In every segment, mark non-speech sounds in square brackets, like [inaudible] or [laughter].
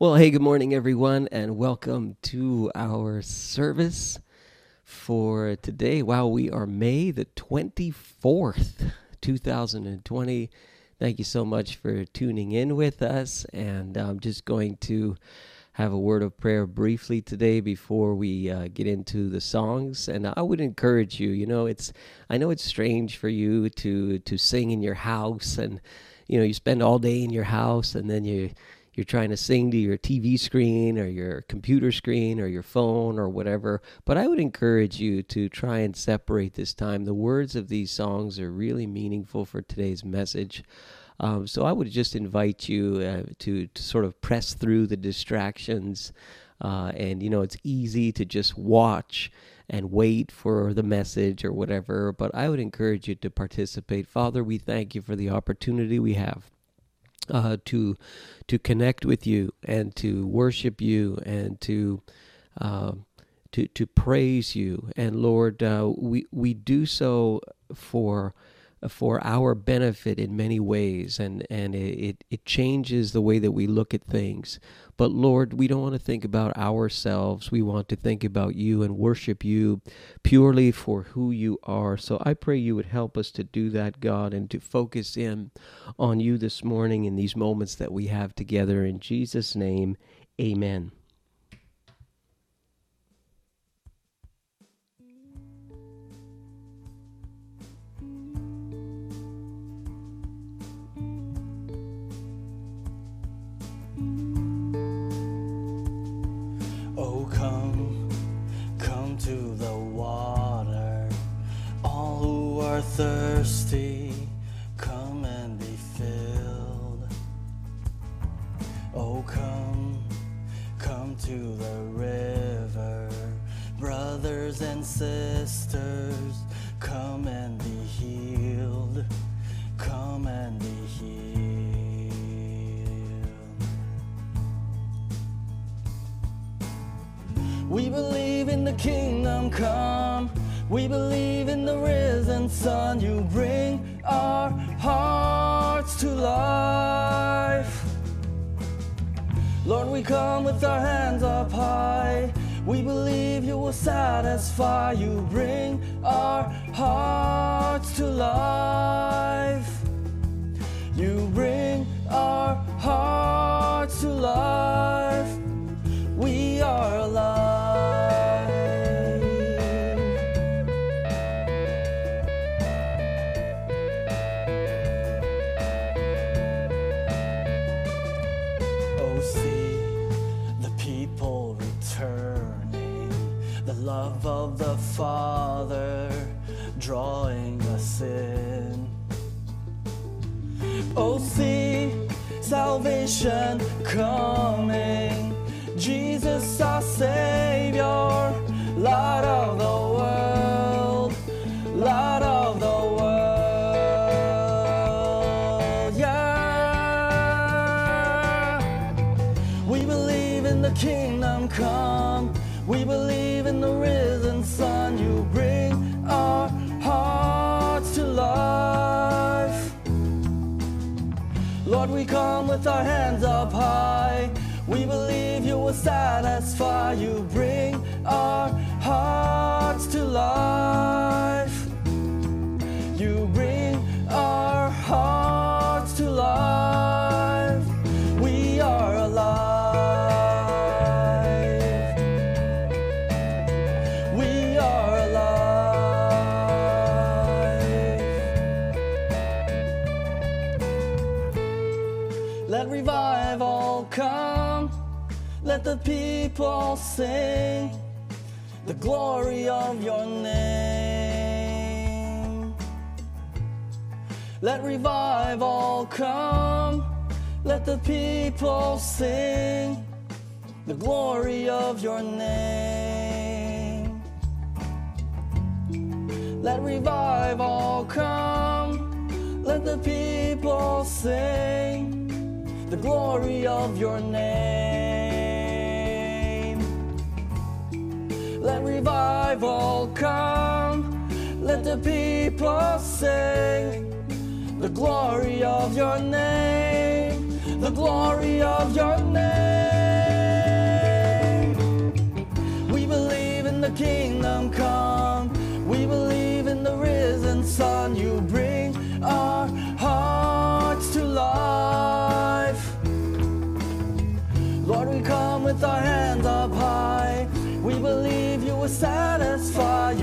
Well, hey, good morning, everyone, and welcome to our service for today. Wow, we are May the 24th, 2020. Thank you so much for tuning in with us. And I'm just going to have a word of prayer briefly today before we uh, get into the songs. And I would encourage you, you know, it's, I know it's strange for you to, to sing in your house and, you know, you spend all day in your house and then you, you're trying to sing to your TV screen or your computer screen or your phone or whatever. But I would encourage you to try and separate this time. The words of these songs are really meaningful for today's message. Um, so I would just invite you uh, to, to sort of press through the distractions. Uh, and, you know, it's easy to just watch and wait for the message or whatever. But I would encourage you to participate. Father, we thank you for the opportunity we have uh, to to connect with you and to worship you and to uh, to to praise you. And Lord, uh, we we do so for for our benefit in many ways and and it it changes the way that we look at things. But lord we don't want to think about ourselves. We want to think about you and worship you purely for who you are. So i pray you would help us to do that god and to focus in on you this morning in these moments that we have together. In jesus name amen thirsty, come and be filled. Oh, come, come to the river, brothers and sisters, come and be healed. Come and be healed. We believe in the kingdom come. We believe in the risen son. You bring our hearts to life. Lord, we come with our hands up high. We believe you will satisfy. You bring our hearts to life. You bring our hearts Father drawing us in. Oh, see salvation coming. Jesus, our Savior, our hands up high. We believe you will satisfy. You bring our hearts to life. The people sing the glory of your name. Let revival come. Let the people sing the glory of your name. Let revival come. Let the people sing the glory of your name. I've all come. Let the people sing the glory of your name, the glory of your name. We believe in the kingdom come, we believe in the risen son. You bring our hearts to life. Lord, we come with our hands up satisfy.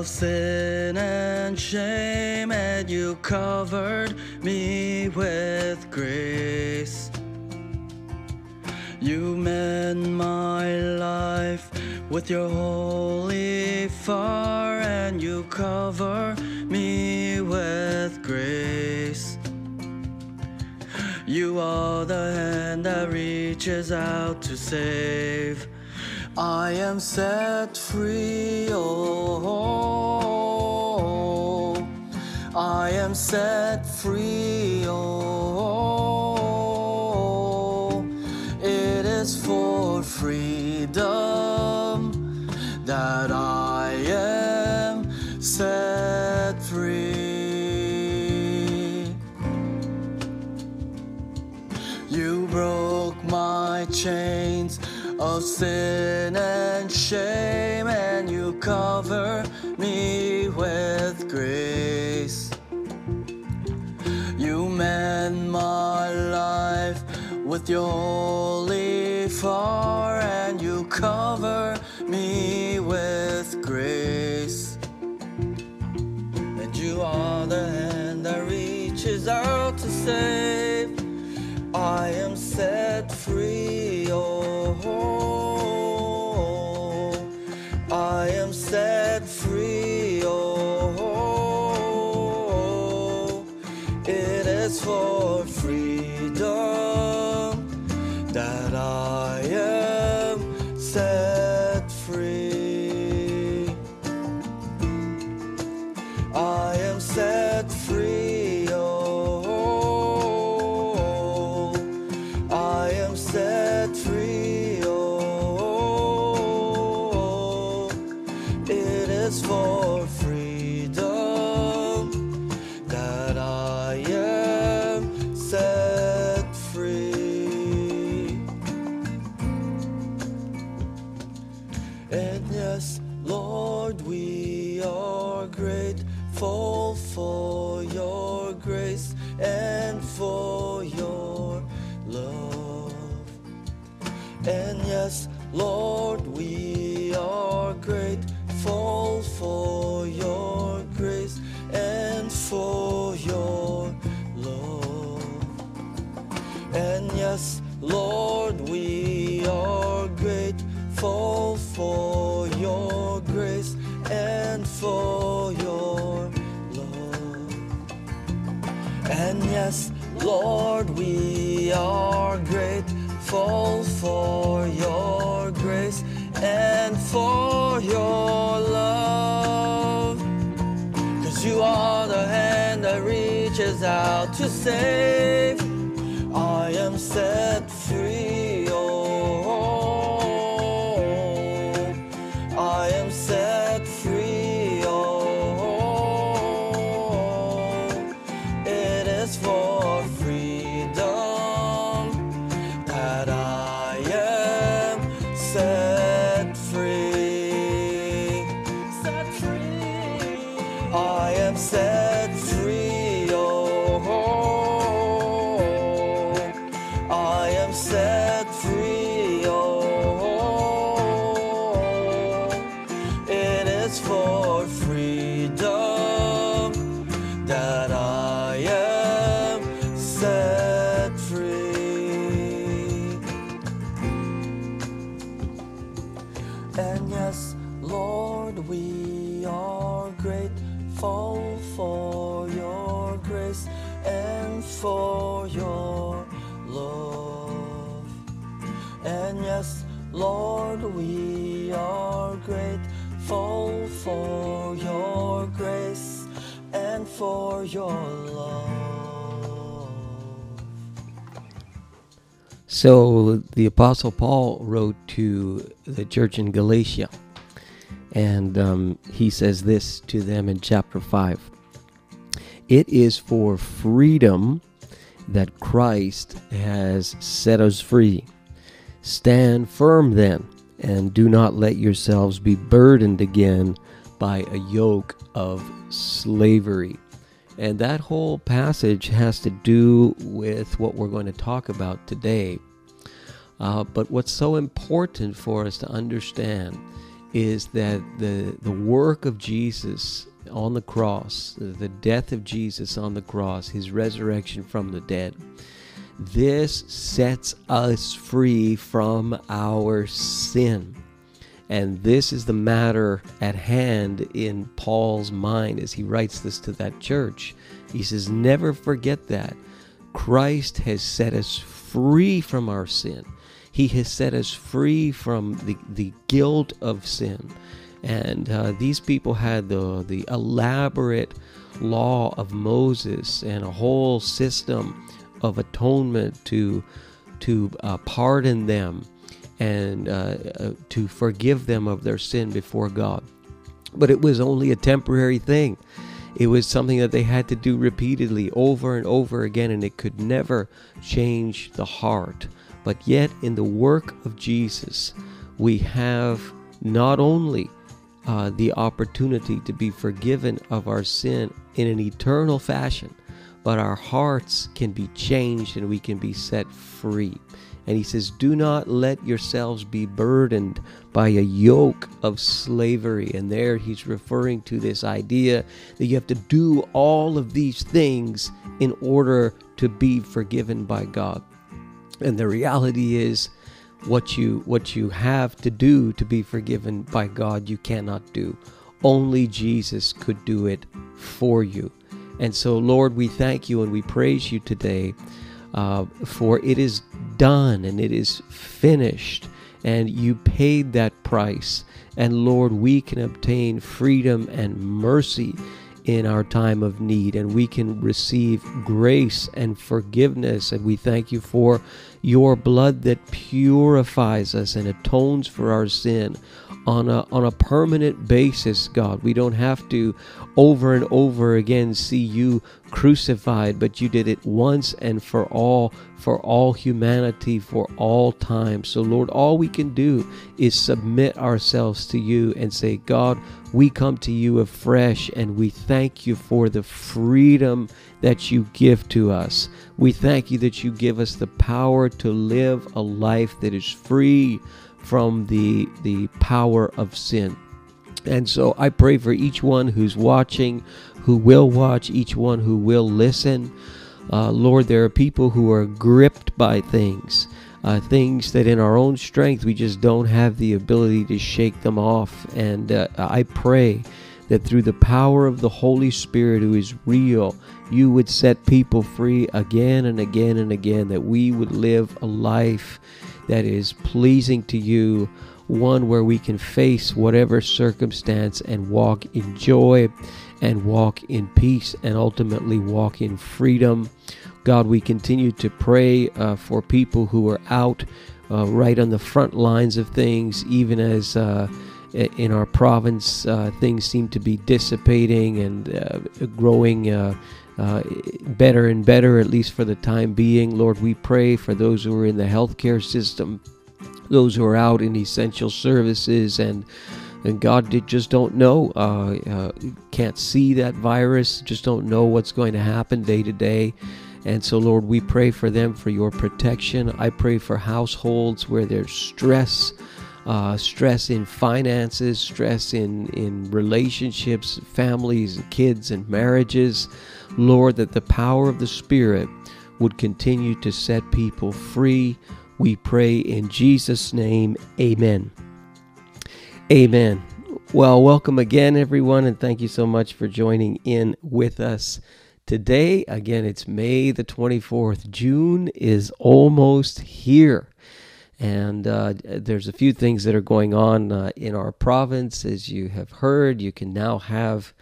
Of sin and shame, and you covered me with grace. You mend my life with your holy fire, and you cover me with grace. You are the hand that reaches out to save. I am set free, oh, I am set free, oh, it is for freedom that I am set free. You broke my chains of sin and shame, and you cover me with grace. You mend my life with your holy fire, and you cover me with grace. And you are the hand that reaches out to save. I am set free, oh, out the Apostle Paul wrote to the church in Galatia, and um, he says this to them in chapter 5 It is for freedom that Christ has set us free. Stand firm then, and do not let yourselves be burdened again by a yoke of slavery. And that whole passage has to do with what we're going to talk about today. Uh, but what's so important for us to understand is that the, the work of Jesus on the cross, the death of Jesus on the cross, his resurrection from the dead, this sets us free from our sin. And this is the matter at hand in Paul's mind as he writes this to that church. He says, Never forget that. Christ has set us free from our sin. He has set us free from the, the guilt of sin. And uh, these people had the, the elaborate law of Moses and a whole system of atonement to, to uh, pardon them and uh, uh, to forgive them of their sin before God. But it was only a temporary thing. It was something that they had to do repeatedly over and over again, and it could never change the heart. But yet, in the work of Jesus, we have not only uh, the opportunity to be forgiven of our sin in an eternal fashion, but our hearts can be changed and we can be set free. And he says, Do not let yourselves be burdened by a yoke of slavery. And there he's referring to this idea that you have to do all of these things in order to be forgiven by God. And the reality is, what you what you have to do to be forgiven by God you cannot do. Only Jesus could do it for you. And so Lord we thank you and we praise you today uh, for it is done and it is finished. And you paid that price. And Lord we can obtain freedom and mercy in our time of need. And we can receive grace and forgiveness. And we thank you for your blood that purifies us and atones for our sin on a, on a permanent basis, God. We don't have to over and over again see you crucified, but you did it once and for all, for all humanity, for all time. So, Lord, all we can do is submit ourselves to you and say, God, we come to you afresh and we thank you for the freedom that you give to us. We thank you that you give us the power to live a life that is free from the, the power of sin. And so I pray for each one who's watching, who will watch, each one who will listen. Uh, Lord, there are people who are gripped by things, uh, things that in our own strength we just don't have the ability to shake them off. And uh, I pray that through the power of the Holy Spirit, who is real, you would set people free again and again and again, that we would live a life that is pleasing to you, one where we can face whatever circumstance and walk in joy and walk in peace and ultimately walk in freedom. God, we continue to pray uh, for people who are out uh, right on the front lines of things, even as. Uh, in our province, uh, things seem to be dissipating and uh, growing uh, uh, better and better, at least for the time being. Lord, we pray for those who are in the healthcare system, those who are out in essential services, and and God just don't know, uh, uh, can't see that virus, just don't know what's going to happen day to day. And so, Lord, we pray for them for your protection. I pray for households where there's stress. Uh, stress in finances, stress in, in relationships, families, kids, and marriages. Lord, that the power of the Spirit would continue to set people free. We pray in Jesus' name. Amen. Amen. Well, welcome again, everyone, and thank you so much for joining in with us today. Again, it's May the 24th. June is almost here. And uh, there's a few things that are going on uh, in our province. As you have heard, you can now have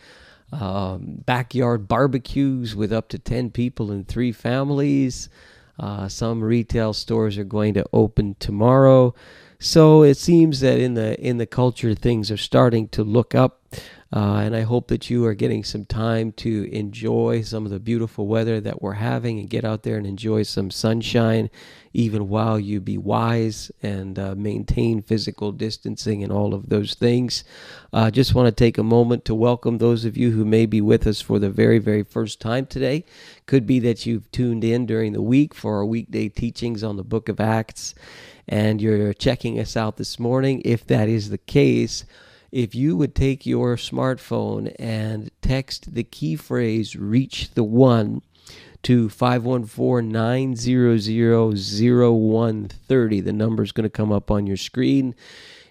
um, backyard barbecues with up to 10 people and three families. Uh, some retail stores are going to open tomorrow. So it seems that in the in the culture things are starting to look up. Uh, and I hope that you are getting some time to enjoy some of the beautiful weather that we're having and get out there and enjoy some sunshine, even while you be wise and uh, maintain physical distancing and all of those things. I uh, just want to take a moment to welcome those of you who may be with us for the very, very first time today. Could be that you've tuned in during the week for our weekday teachings on the book of Acts and you're checking us out this morning. If that is the case, if you would take your smartphone and text the key phrase reach the one to 514-900-0130 the number is going to come up on your screen.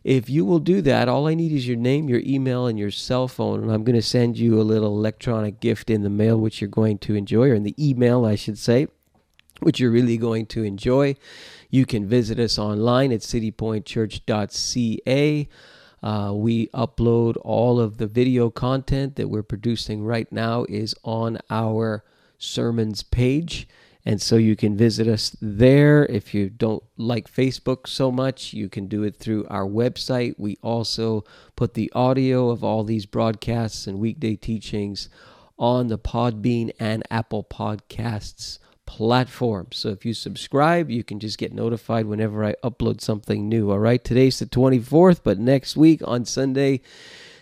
If you will do that all i need is your name your email and your cell phone and i'm going to send you a little electronic gift in the mail which you're going to enjoy or in the email i should say which you're really going to enjoy. You can visit us online at citypointchurch.ca uh, we upload all of the video content that we're producing right now is on our sermons page. And so you can visit us there. If you don't like Facebook so much, you can do it through our website. We also put the audio of all these broadcasts and weekday teachings on the Podbean and Apple Podcasts platform. So if you subscribe, you can just get notified whenever I upload something new. All right, today's the 24th, but next week on Sunday,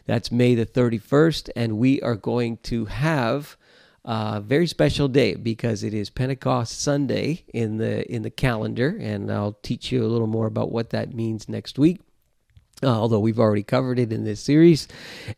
that's May the 31st, and we are going to have a very special day because it is Pentecost Sunday in the in the calendar, and I'll teach you a little more about what that means next week. Uh, although we've already covered it in this series.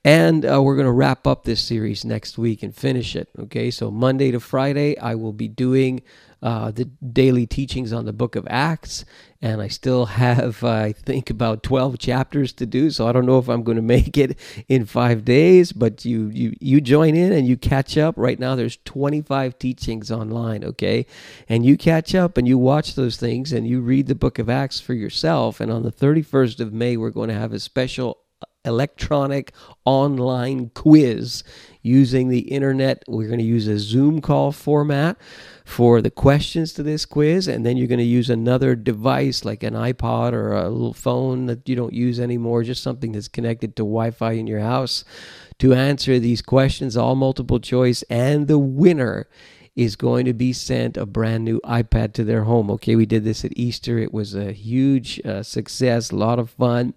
And uh, we're going to wrap up this series next week and finish it. Okay, so Monday to Friday, I will be doing uh, the daily teachings on the book of Acts. And I still have, uh, [laughs] I think, about 12 chapters to do. So I don't know if I'm going [laughs] to make it in five days, but you, you, you join in and you catch up. Right now, there's 25 teachings online, okay? And you catch up and you watch those things and you read the book of Acts for yourself. And on the 31st of May, we're going to have a special electronic online quiz using the internet. We're going to use a Zoom call format for the questions to this quiz, and then you're going to use another device like an iPod or a little phone that you don't use anymore, just something that's connected to Wi Fi in your house to answer these questions, all multiple choice, and the winner is going to be sent a brand new iPad to their home. Okay, we did this at Easter. It was a huge uh, success, a lot of fun,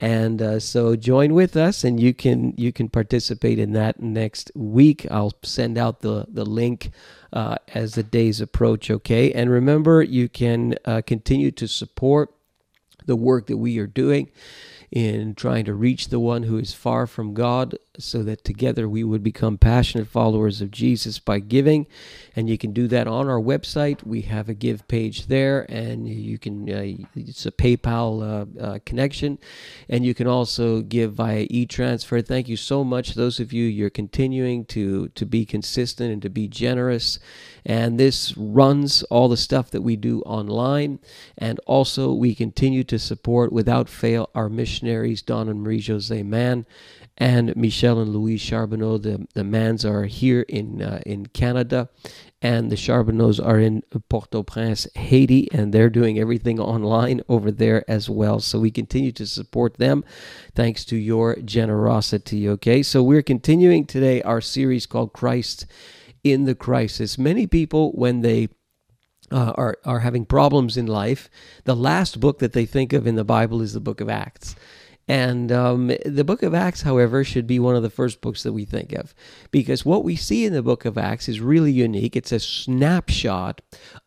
and uh, so join with us, and you can you can participate in that next week. I'll send out the the link uh, as the days approach. Okay, and remember you can uh, continue to support the work that we are doing in trying to reach the one who is far from God so that together we would become passionate followers of Jesus by giving. And you can do that on our website. We have a give page there, and you can, uh, it's a PayPal uh, uh, connection. And you can also give via e transfer. Thank you so much, those of you, you're continuing to, to be consistent and to be generous. And this runs all the stuff that we do online. And also, we continue to support without fail our missionaries, Don and Marie Jose Mann and Michel and Louise Charbonneau. The the Mans are here in uh, in Canada, and the Charbonneaus are in Port-au-Prince, Haiti, and they're doing everything online over there as well. So we continue to support them, thanks to your generosity. Okay, so we're continuing today our series called Christ in the Crisis. Many people, when they uh, are are having problems in life, the last book that they think of in the Bible is the Book of Acts. And um, the book of Acts, however, should be one of the first books that we think of because what we see in the book of Acts is really unique. It's a snapshot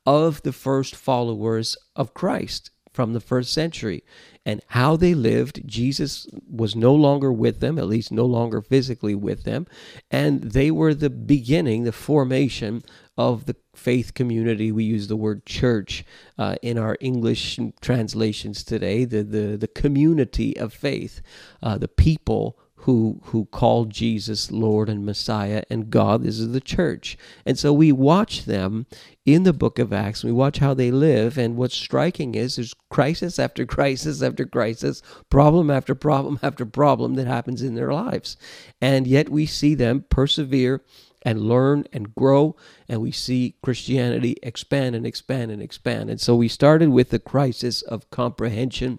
of the first followers of Christ from the first century and how they lived. Jesus was no longer with them, at least no longer physically with them, and they were the beginning, the formation of the faith community. We use the word church uh, in our English translations today, the, the, the community of faith, uh, the people who who called Jesus Lord and Messiah and God. This is the church. And so we watch them in the book of Acts. We watch how they live, and what's striking is there's crisis after crisis after crisis, problem after problem after problem that happens in their lives. And yet we see them persevere and learn and grow, and we see Christianity expand and expand and expand. And so we started with the crisis of comprehension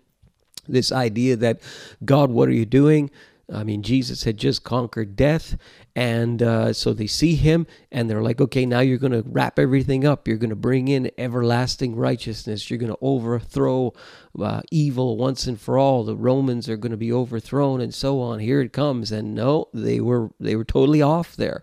this idea that God, what are you doing? I mean, Jesus had just conquered death, and uh, so they see him and they're like, okay, now you're going to wrap everything up. You're going to bring in everlasting righteousness. You're going to overthrow uh, evil once and for all. The Romans are going to be overthrown and so on. Here it comes. And no, they were they were totally off there.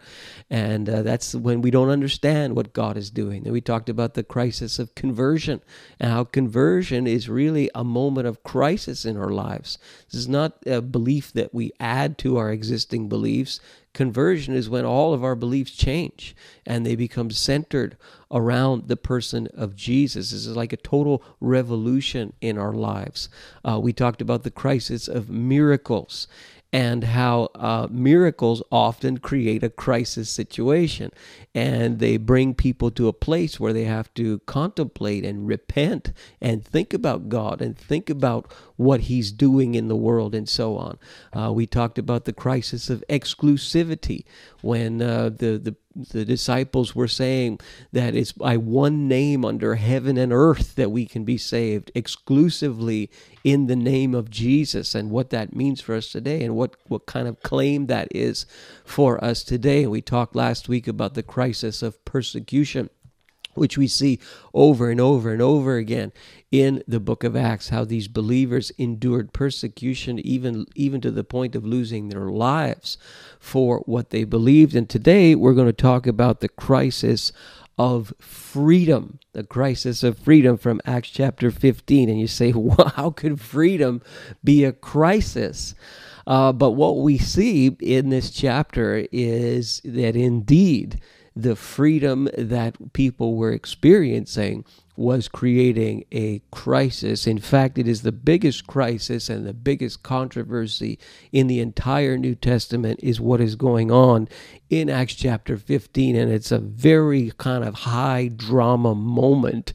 And uh, that's when we don't understand what God is doing. And we talked about the crisis of conversion and how conversion is really a moment of crisis in our lives. This is not a belief that we add to our existing beliefs. Conversion is when all of our beliefs change and they become centered around the person of Jesus. This is like a total revolution in our lives. Uh, we talked about the crisis of miracles and how uh, miracles often create a crisis situation. And they bring people to a place where they have to contemplate and repent and think about God and think about what He's doing in the world and so on. Uh, we talked about the crisis of exclusivity when uh, the, the the disciples were saying that it's by one name under heaven and earth that we can be saved exclusively in the name of Jesus and what that means for us today and what, what kind of claim that is for us today. We talked last week about the crisis of persecution which we see over and over and over again in the book of Acts, how these believers endured persecution even, even to the point of losing their lives for what they believed. And today we're going to talk about the crisis of freedom, the crisis of freedom from Acts chapter 15. And you say, [laughs] well, how could freedom be a crisis? Uh, but what we see in this chapter is that indeed, the freedom that people were experiencing was creating a crisis. In fact, it is the biggest crisis and the biggest controversy in the entire New Testament is what is going on in Acts chapter 15. And it's a very kind of high drama moment,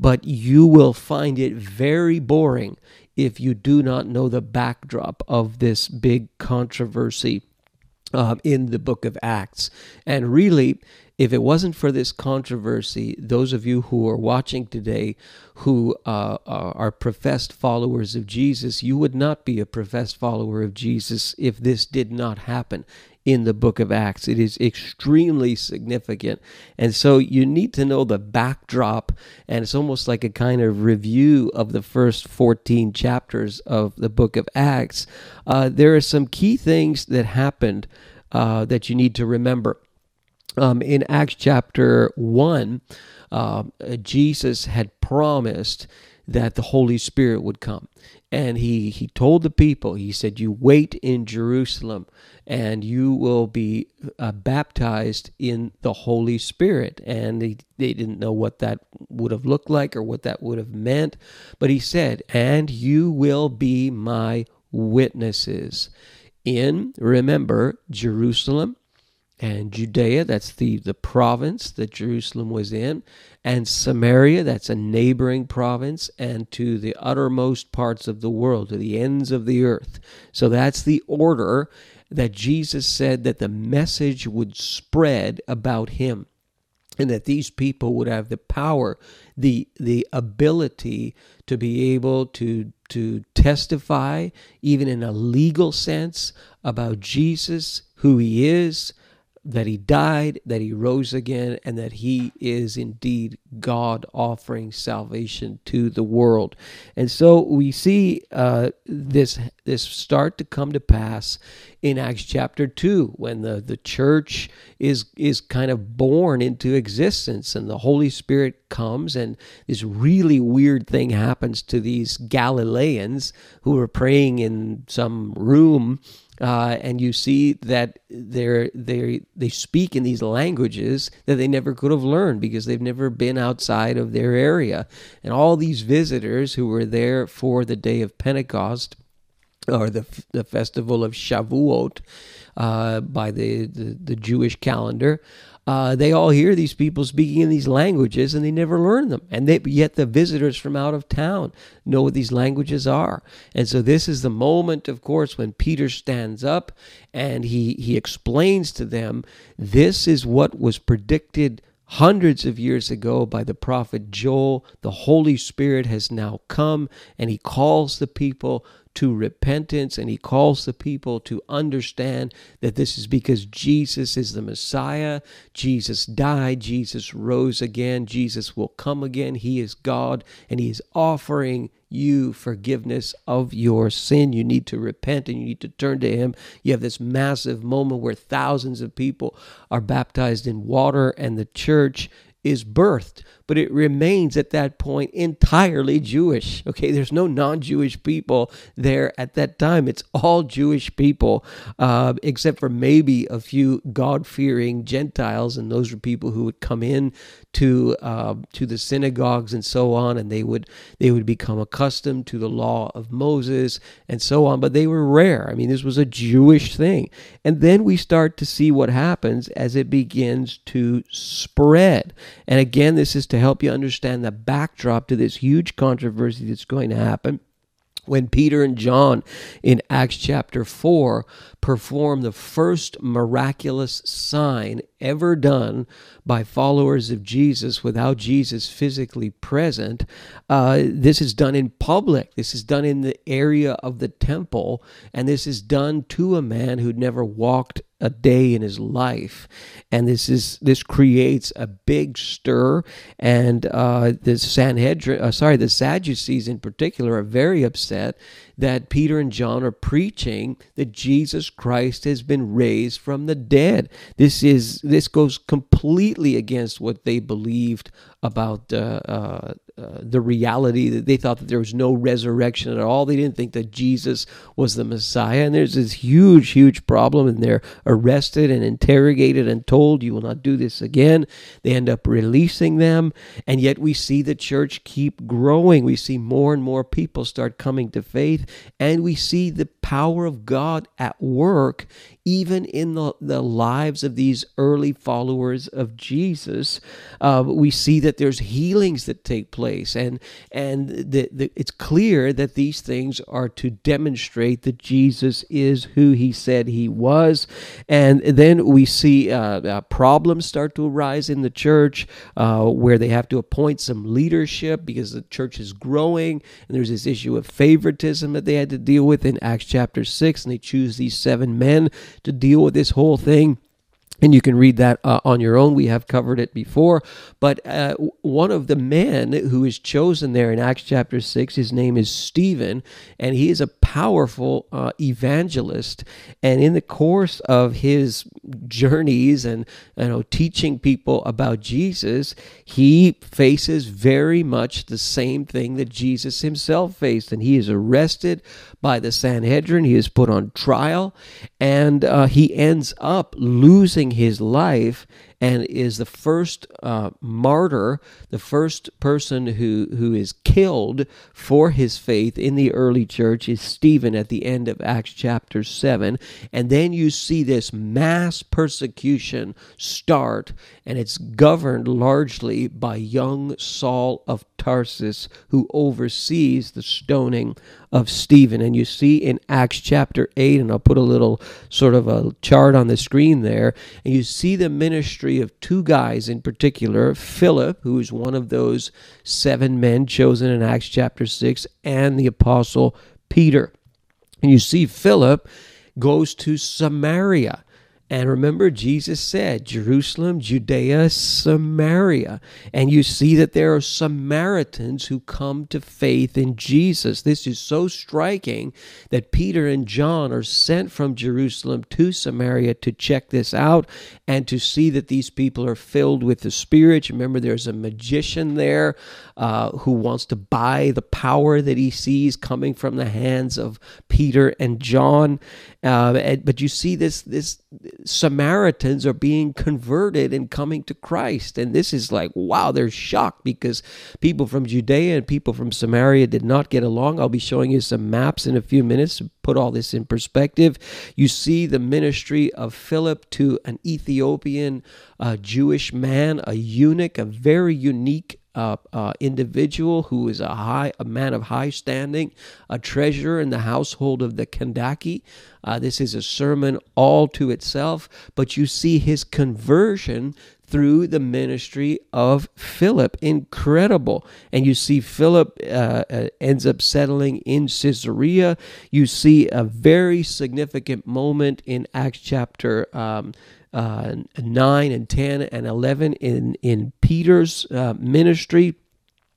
but you will find it very boring if you do not know the backdrop of this big controversy. Uh, in the book of Acts. And really, if it wasn't for this controversy, those of you who are watching today who uh, are professed followers of Jesus, you would not be a professed follower of Jesus if this did not happen in the book of Acts. It is extremely significant. And so you need to know the backdrop, and it's almost like a kind of review of the first 14 chapters of the book of Acts. Uh, there are some key things that happened uh, that you need to remember um, in Acts chapter 1, uh, Jesus had promised that the Holy Spirit would come. And he, he told the people, he said, You wait in Jerusalem and you will be uh, baptized in the Holy Spirit. And they, they didn't know what that would have looked like or what that would have meant. But he said, And you will be my witnesses in, remember, Jerusalem, and Judea, that's the, the province that Jerusalem was in, and Samaria, that's a neighboring province, and to the uttermost parts of the world, to the ends of the earth. So that's the order that Jesus said that the message would spread about him and that these people would have the power the the ability to be able to to testify even in a legal sense about Jesus who he is that he died, that he rose again, and that he is indeed God offering salvation to the world. And so we see uh, this this start to come to pass in Acts chapter two, when the, the church is is kind of born into existence, and the Holy Spirit comes, and this really weird thing happens to these Galileans who are praying in some room uh, and you see that they they they speak in these languages that they never could have learned because they've never been outside of their area. And all these visitors who were there for the day of Pentecost or the, the festival of Shavuot uh, by the, the, the Jewish calendar, uh, they all hear these people speaking in these languages and they never learn them. And they, yet the visitors from out of town know what these languages are. And so this is the moment, of course, when Peter stands up and he, he explains to them this is what was predicted hundreds of years ago by the prophet Joel. The Holy Spirit has now come and he calls the people to repentance and he calls the people to understand that this is because Jesus is the Messiah. Jesus died, Jesus rose again, Jesus will come again. He is God and he is offering you forgiveness of your sin. You need to repent and you need to turn to Him. You have this massive moment where thousands of people are baptized in water and the church is birthed, but it remains at that point entirely Jewish. Okay, there's no non Jewish people there at that time. It's all Jewish people, uh, except for maybe a few God fearing Gentiles, and those are people who would come in to uh, to the synagogues and so on, and they would they would become accustomed to the law of Moses and so on. But they were rare. I mean, this was a Jewish thing, and then we start to see what happens as it begins to spread. And again, this is to help you understand the backdrop to this huge controversy that's going to happen when Peter and John in Acts chapter 4 perform the first miraculous sign ever done by followers of Jesus without Jesus physically present. Uh, this is done in public. This is done in the area of the temple, and this is done to a man who'd never walked a day in his life, and this is this creates a big stir. And uh, the Sanhedrin, uh, sorry, the Sadducees in particular, are very upset that Peter and John are preaching that Jesus Christ has been raised from the dead. This is this goes completely against what they believed about uh, uh, uh, the reality that they thought that there was no resurrection at all. They didn't think that Jesus was the Messiah. And there's this huge, huge problem, and they're arrested and interrogated and told, You will not do this again. They end up releasing them. And yet we see the church keep growing. We see more and more people start coming to faith, and we see the power of God at work even in the, the lives of these early followers of Jesus. Uh, we see that there's healings that take place, and and the, the, it's clear that these things are to demonstrate that Jesus is who he said he was. And then we see uh, uh, problems start to arise in the church uh, where they have to appoint some leadership because the church is growing, and there's this issue of favoritism that they had to deal with in Acts chapter 6, and they choose these seven men to deal with this whole thing. And you can read that uh, on your own. We have covered it before. But uh, one of the men who is chosen there in Acts chapter 6, his name is Stephen, and he is a powerful uh, evangelist. And in the course of his journeys and you know, teaching people about Jesus, he faces very much the same thing that Jesus himself faced. And he is arrested by the Sanhedrin, he is put on trial, and uh, he ends up losing his life and is the first uh, martyr, the first person who, who is killed for his faith in the early church is Stephen at the end of Acts chapter 7. And then you see this mass persecution start, and it's governed largely by young Saul of Tarsus, who oversees the stoning of Stephen. And you see in Acts chapter 8, and I'll put a little sort of a chart on the screen there, and you see the ministry of two guys in particular Philip, who is one of those seven men chosen in Acts chapter 6, and the apostle Peter. And you see Philip goes to Samaria and remember, Jesus said, Jerusalem, Judea, Samaria. And you see that there are Samaritans who come to faith in Jesus. This is so striking that Peter and John are sent from Jerusalem to Samaria to check this out and to see that these people are filled with the Spirit. Remember, there's a magician there uh, who wants to buy the power that he sees coming from the hands of Peter and John. Uh, but you see this, this Samaritans are being converted and coming to Christ. And this is like, wow, they're shocked because people from Judea and people from Samaria did not get along. I'll be showing you some maps in a few minutes to put all this in perspective. You see the ministry of Philip to an Ethiopian uh, Jewish man, a eunuch, a very unique uh, uh, individual who is a high, a man of high standing, a treasurer in the household of the Kandake. Uh, this is a sermon all to itself, but you see his conversion through the ministry of Philip. Incredible. And you see Philip uh, uh, ends up settling in Caesarea. You see a very significant moment in Acts chapter. Um, uh, 9 and 10 and 11 in, in Peter's uh, ministry.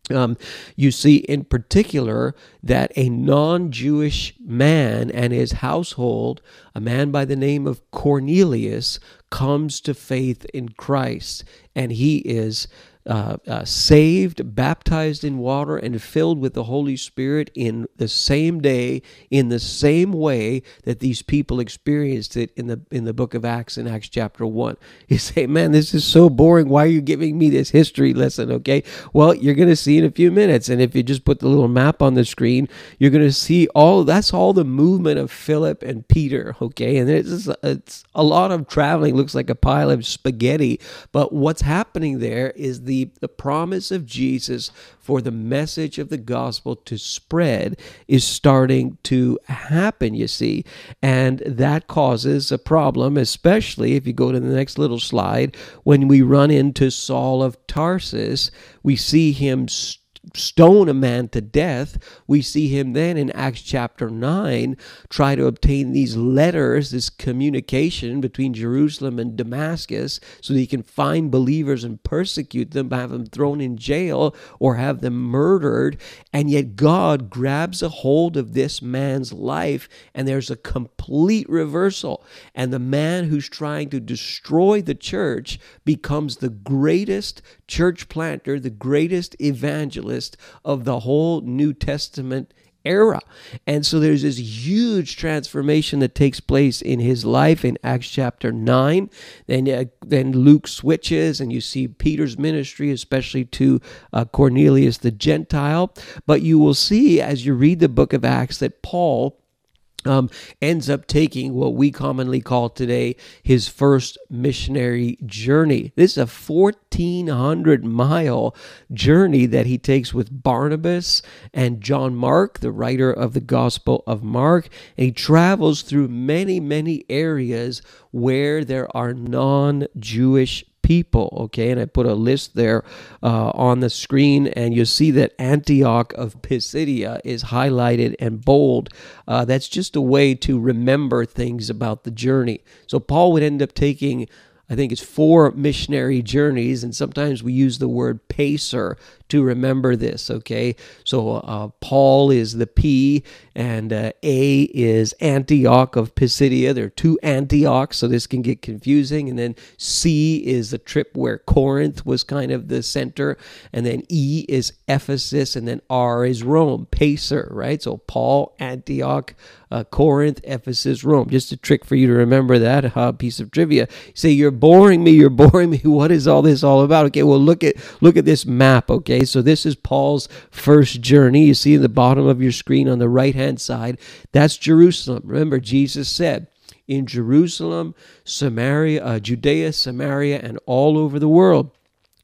Um, you see, in particular, that a non Jewish man and his household, a man by the name of Cornelius, comes to faith in Christ. And he is uh, uh, saved, baptized in water, and filled with the Holy Spirit in the same day, in the same way that these people experienced it in the in the book of Acts in Acts chapter one. [laughs] You say, "Man, this is so boring. Why are you giving me this history lesson?" Okay, well, you're going to see in a few minutes, and if you just put the little map on the screen, you're going to see all. That's all the movement of Philip and Peter. Okay, and it's it's a lot of traveling. Looks like a pile of spaghetti, but what's happening there is the the, promise of Jesus for the message of the gospel to spread is starting to happen, you see. And that causes a problem, especially if you go to the next little slide. When we run into Saul of Tarsus, we see him. St- stone a man to death, we see him then in Acts chapter 9 try to obtain these letters, this communication between Jerusalem and Damascus, so that he can find believers and persecute them, have them thrown in jail or have them murdered. And yet God grabs a hold of this man's life, and there's a complete reversal. And the man who's trying to destroy the church becomes the greatest church planter, the greatest evangelist of the whole New Testament era. And so there's this huge transformation that takes place in his life in Acts chapter 9. Then, uh, then Luke switches and you see Peter's ministry, especially to uh, Cornelius the Gentile. But you will see as you read the book of Acts that Paul um, ends up taking what we commonly call today his first missionary journey. This is a 1,400 mile journey that he takes with Barnabas and John Mark, the writer of the Gospel of Mark. And he travels through many, many areas where there are non Jewish people. Okay, and I put a list there uh, on the screen, and you'll see that Antioch of Pisidia is highlighted and bold. Uh, that's just a way to remember things about the journey. So Paul would end up taking I think it's four missionary journeys, and sometimes we use the word pacer to remember this, okay? So uh, Paul is the P, and uh, A is Antioch of Pisidia. There are two Antiochs, so this can get confusing. And then C is the trip where Corinth was kind of the center, and then E is Ephesus, and then R is Rome, Pacer, right? So Paul, Antioch, uh, Corinth, Ephesus, Rome. Just a trick for you to remember that uh, piece of trivia. Say you're boring me, you're boring me. [laughs] What is all this all about? Okay, well look at look at this map. Okay, so this is Paul's first journey. You see in the bottom of your screen on the right hand side, that's Jerusalem. Remember, Jesus said, in Jerusalem, Samaria, uh, Judea, Samaria, and all over the world.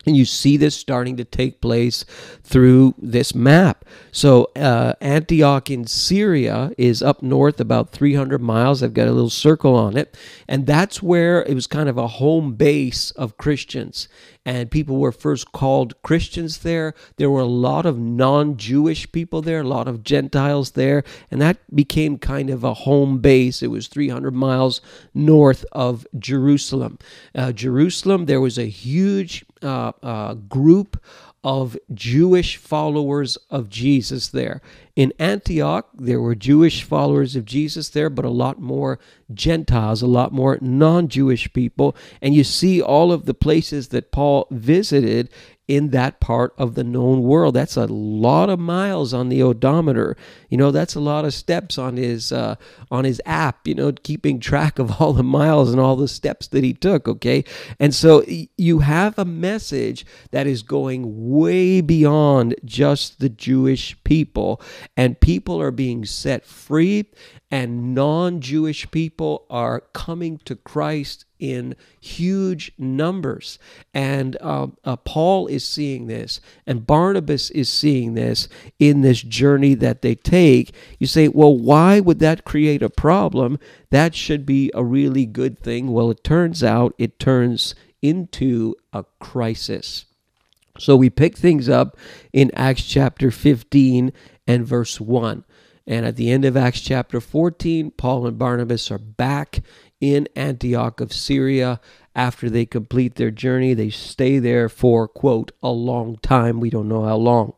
And you see this starting to take place through this map. So, uh, Antioch in Syria is up north about 300 miles. I've got a little circle on it. And that's where it was kind of a home base of Christians and people were first called Christians there. There were a lot of non Jewish people there, a lot of Gentiles there, and that became kind of a home base. It was 300 miles north of Jerusalem. Uh, Jerusalem, there was a huge uh, uh, group of Jewish followers of Jesus there. In Antioch, there were Jewish followers of Jesus there, but a lot more Gentiles, a lot more non Jewish people. And you see all of the places that Paul visited in that part of the known world. That's a lot of miles on the odometer. You know, that's a lot of steps on his uh, on his app. You know, keeping track of all the miles and all the steps that he took. Okay, and so you have a message that is going way beyond just the Jewish people, and people are being set free and non Jewish people are coming to Christ in huge numbers. And uh, uh, Paul is seeing this, and Barnabas is seeing this in this journey that they take. You say, well, why would that create a problem? That should be a really good thing. Well, it turns out it turns into a crisis. So we pick things up in Acts chapter 15 and verse 1. And at the end of Acts chapter 14, Paul and Barnabas are back in Antioch of Syria. After they complete their journey, they stay there for, quote, a long time. We don't know how long.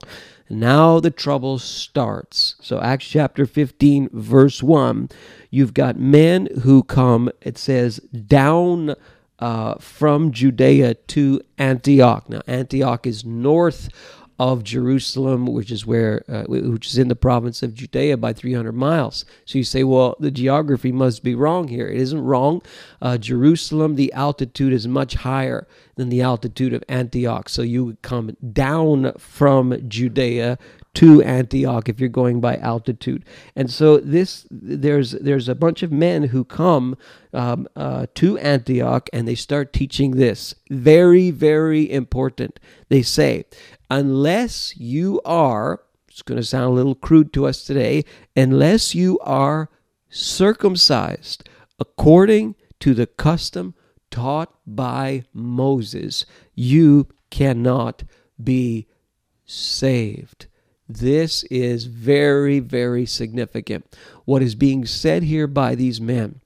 Now the trouble starts. So, Acts chapter 15, verse 1, you've got men who come, it says, down uh, from Judea to Antioch. Now, Antioch is north of Jerusalem, which is where, uh, which is in the province of Judea by 300 miles. So you say, well, the geography must be wrong here. It isn't wrong. Uh, Jerusalem, the altitude is much higher than the altitude of Antioch. So you would come down from Judea to Antioch if you're going by altitude. And so this there's there's a bunch of men who come um, uh, to Antioch and they start teaching this. Very very important. They say unless you are, it's going to sound a little crude to us today, unless you are circumcised according to the custom taught by Moses, you cannot be saved. This is very, very significant. What is being said here by these men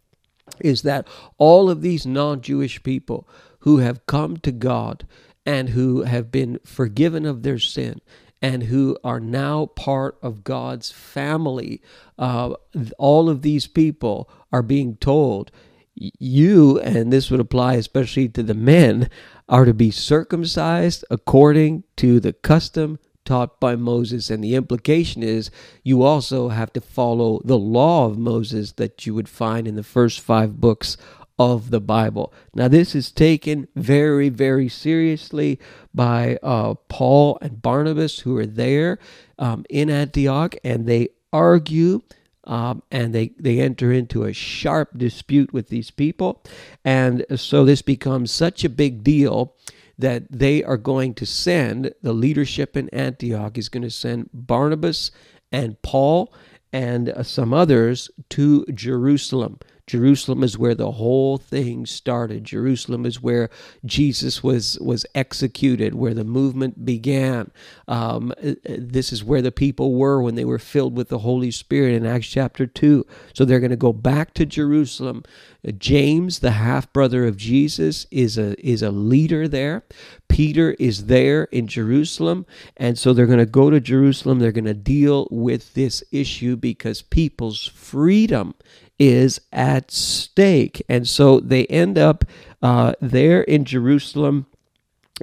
is that all of these non Jewish people who have come to God and who have been forgiven of their sin and who are now part of God's family. Uh, all of these people are being told, you, and this would apply especially to the men, are to be circumcised according to the custom taught by Moses. And the implication is you also have to follow the law of Moses that you would find in the first five books of the Bible. Now, this is taken very, very seriously by uh, Paul and Barnabas, who are there um, in Antioch, and they argue. Um, and they, they enter into a sharp dispute with these people. And so this becomes such a big deal that they are going to send, the leadership in Antioch is going to send Barnabas and Paul and uh, some others to Jerusalem Jerusalem is where the whole thing started. Jerusalem is where Jesus was was executed, where the movement began. Um, uh, uh, this is where the people were when they were filled with the Holy Spirit in Acts chapter two. So they're going to go back to Jerusalem. Uh, James, the half brother of Jesus, is a is a leader there. Peter is there in Jerusalem, and so they're going to go to Jerusalem. They're going to deal with this issue because people's freedom is at stake. And so they end up uh, there in Jerusalem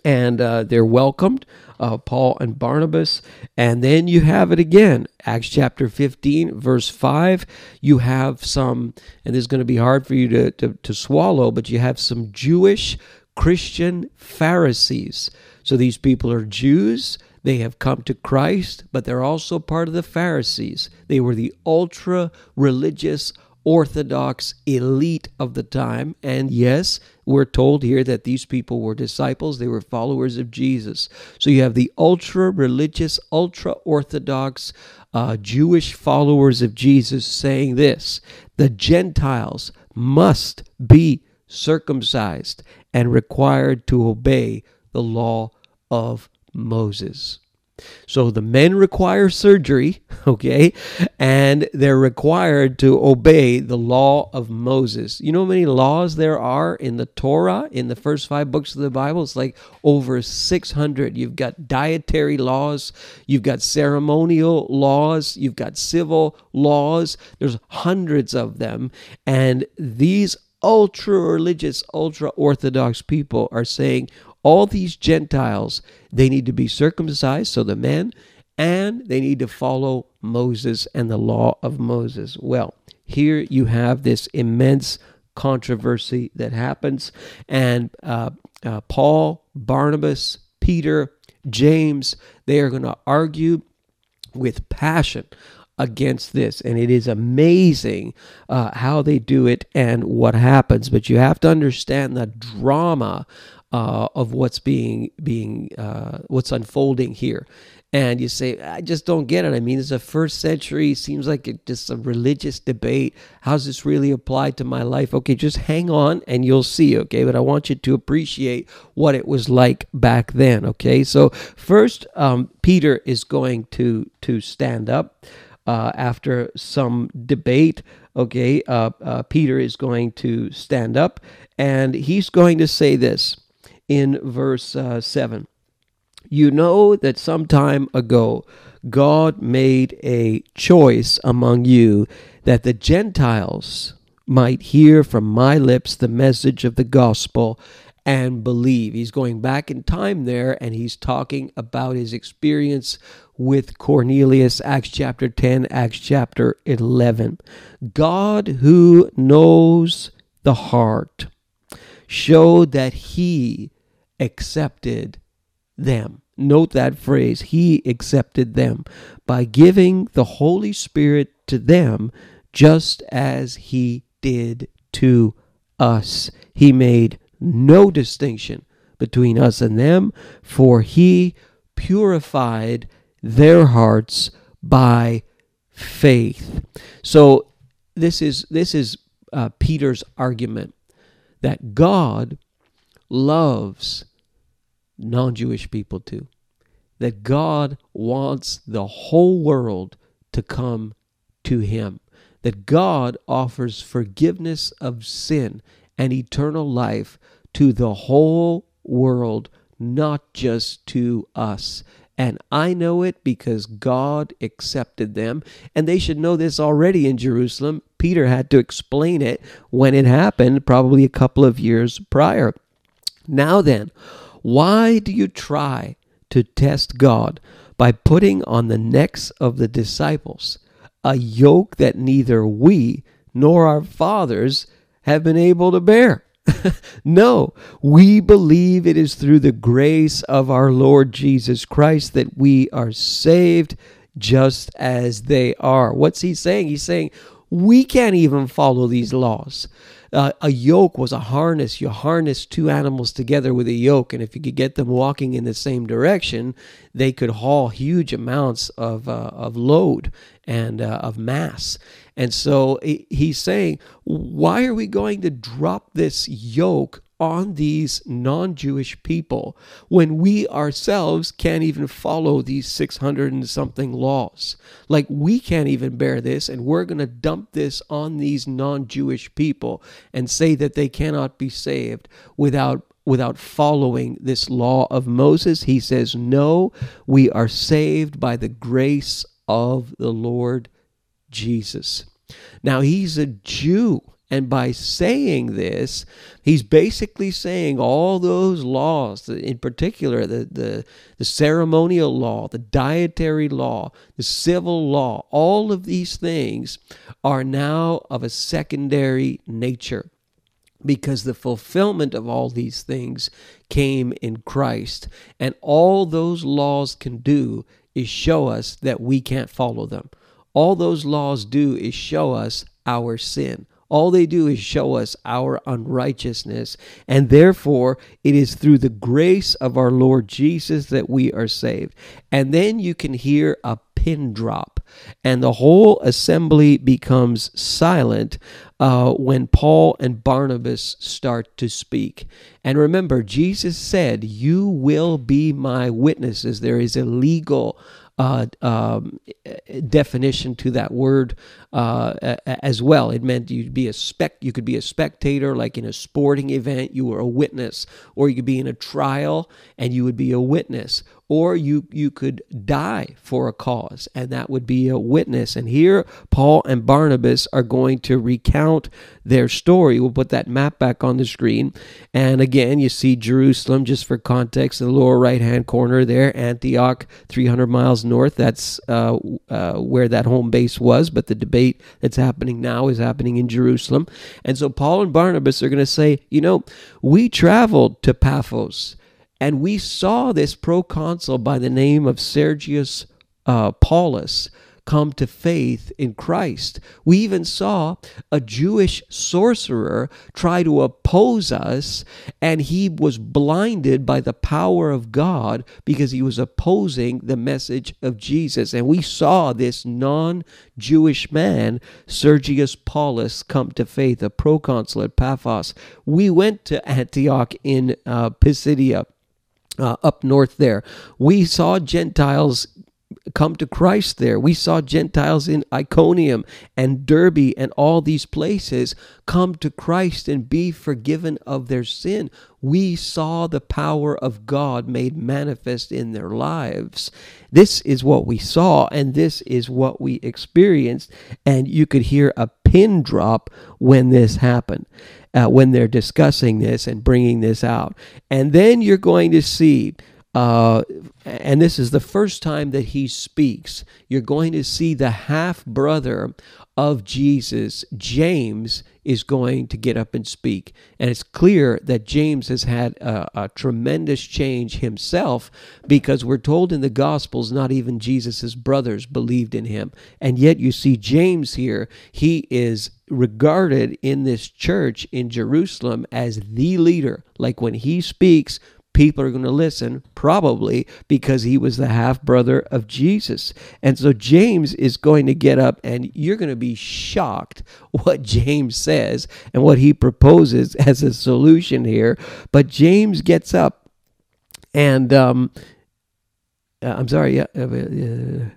and uh, they're welcomed, uh, Paul and Barnabas. And then you have it again, Acts chapter 15, verse 5. You have some, and this is going to be hard for you to, to, to swallow, but you have some Jewish Christian Pharisees. So these people are Jews. They have come to Christ, but they're also part of the Pharisees. They were the ultra religious, orthodox elite of the time. And yes, we're told here that these people were disciples, they were followers of Jesus. So you have the ultra religious, ultra orthodox uh, Jewish followers of Jesus saying this the Gentiles must be circumcised and required to obey the law of Moses. So the men require surgery, [laughs] okay, and they're required to obey the law of Moses. You know how many laws there are in the Torah, in the first five books of the Bible? It's like over 600. You've got dietary laws, you've got ceremonial laws, you've got civil laws. There's hundreds of them. And these ultra religious, ultra orthodox people are saying, all these Gentiles, they need to be circumcised, so the men, and they need to follow Moses and the law of Moses. Well, here you have this immense controversy that happens, and uh, uh, Paul, Barnabas, Peter, James, they are going to argue with passion against this. And it is amazing uh, how they do it and what happens. But you have to understand the drama uh, of what's being being uh, what's unfolding here. And you say i just don't get it. I mean it's a first century. Seems like it just a religious debate. How's this really apply to my life? Okay just hang on and you'll see okay? But i want you to appreciate what it was like back then okay? So first um, peter is going to to stand up uh, after some debate okay? Uh, uh, peter is going to stand up and he's going to say this in verse uh, 7. You know that some time ago God made a choice among you that the Gentiles might hear from my lips the message of the gospel and believe. He's going back in time there and he's talking about his experience with Cornelius, Acts chapter 10, Acts chapter 11. God who knows the heart showed that he accepted them. Note that phrase, He accepted them by giving the Holy Spirit to them just as He did to us. He made no distinction between us and them, for He purified their hearts by faith. So this is this is uh, Peter's argument that God loves non Jewish people too. That God wants the whole world to come to Him. That God offers forgiveness of sin and eternal life to the whole world, not just to us. And I know it because God accepted them. And they should know this already in Jerusalem. Peter had to explain it when it happened, probably a couple of years prior. Now then, why do you try to test God by putting on the necks of the disciples a yoke that neither we nor our fathers have been able to bear? [laughs] no, we believe it is through the grace of our Lord Jesus Christ that we are saved just as they are. What's he saying? He's saying, we can't even follow these laws. Uh, a yoke was a harness. You harness two animals together with a yoke, and if you could get them walking in the same direction, they could haul huge amounts of, uh, of load and uh, of mass. And so he's saying, why are we going to drop this yoke on these non Jewish people when we ourselves can't even follow these 600 and something laws. Like, we can't even bear this, and we're going to dump this on these non Jewish people and say that they cannot be saved without. Without following this law of Moses, he says, No, we are saved by the grace of the Lord Jesus. Now, he's a Jew. And by saying this, he's basically saying all those laws, in particular the, the, the, ceremonial law, the dietary law, the civil law, all of these things are now of a secondary nature because the fulfillment of all these things came in Christ. And all those laws can do is show us that we can't follow them. All those laws do is show us our sin all they do is show us our unrighteousness, and therefore it is through the grace of our Lord Jesus that we are saved. And then you can hear a pin drop, and the whole assembly becomes silent uh, when Paul and Barnabas start to speak. And remember, Jesus said, You will be my witnesses. There is a legal uh, um, definition to that word uh, as well. It meant you'd be a spec. You could be a spectator, like in a sporting event, you were a witness, or you could be in a trial and you would be a witness, or you you could die for a cause, and that would be a witness. And here, Paul and Barnabas are going to recount their story. We'll put that map back on the screen, and again, you see Jerusalem. Just for context, the lower right hand corner there, Antioch, 300 miles north. That's uh, uh, where that home base was. But the debate that's happening now is happening in Jerusalem, and so Paul and Barnabas are going to say, you know, we traveled to Paphos and we saw this proconsul by the name of Sergius uh, Paulus come to faith in Christ. We even saw a Jewish sorcerer try to oppose us, and he was blinded by the power of God because he was opposing the message of Jesus. And we saw this non Jewish man, Sergius Paulus, come to faith, a proconsul at Paphos. We went to Antioch in uh, Pisidia uh, up north there. We saw Gentiles come to Christ there. We saw Gentiles in Iconium and Derbe and all these places come to Christ and be forgiven of their sin. We saw the power of God made manifest in their lives. This is what we saw, and this is what we experienced. And you could hear a pin drop when this happened uh, when they're discussing this and bringing this out. And then you're going to see, uh, and this is the first time that he speaks, you're going to see the half brother of Jesus, James, is going to get up and speak. And it's clear that James has had a, a, tremendous change himself because we're told in the Gospels not even Jesus' brothers believed in him. And yet you see James here, he is regarded in this church in Jerusalem as the leader. Like when he speaks, people are going to listen, probably because he was the half brother of Jesus. And so James is going to get up, and you're going to be shocked [laughs] what James says and what he proposes [laughs] as a solution here. But James gets up, and um, uh, I'm sorry, yeah. Uh, uh,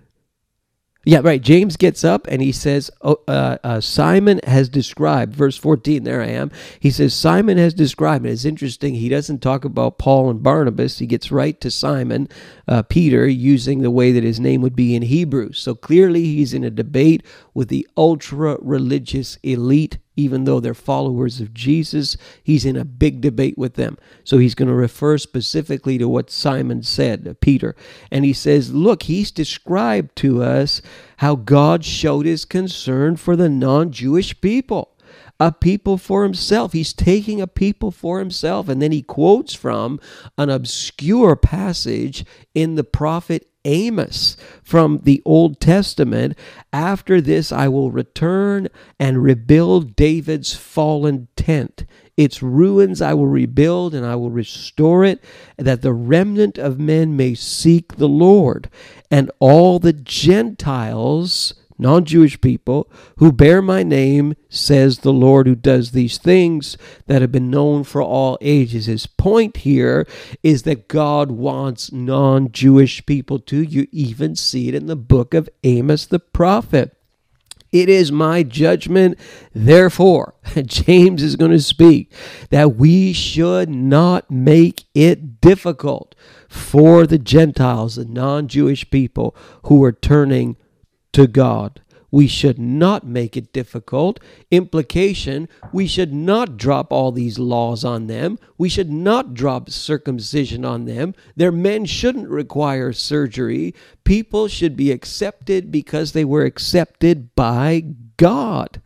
yeah, right. James gets up and he says, oh, uh, uh, Simon has described, verse 14, there I am. He says, Simon has described. And it's interesting, he doesn't talk about Paul and Barnabas. He gets right to Simon, uh, Peter, using the way that his name would be in Hebrew. So clearly he's in a debate with the ultra religious elite even though they're followers of Jesus, he's in a big debate with them. So he's going to refer specifically to what Simon said, uh, Peter. And he says, Look, he's described to us how God showed his concern for the non Jewish people a people for himself. He's taking a people for himself. And then he quotes from an obscure passage in the prophet Amos from the Old Testament. After this, I will return and rebuild David's fallen tent. Its ruins I will rebuild and I will restore it, that the remnant of men may seek the Lord. And all the Gentiles non Jewish people, who bear my name, says the Lord who does these things that have been known for all ages. His point here is that God wants non Jewish people to. You even see it in the book of Amos the prophet. It is my judgment, therefore, [laughs] James is going to speak, that we should not make it difficult for the Gentiles, the non Jewish people who are turning to God. We should not make it difficult. Implication, we should not drop all these laws on them. We should not drop circumcision on them. Their men shouldn't require surgery. People should be accepted because they were accepted by God.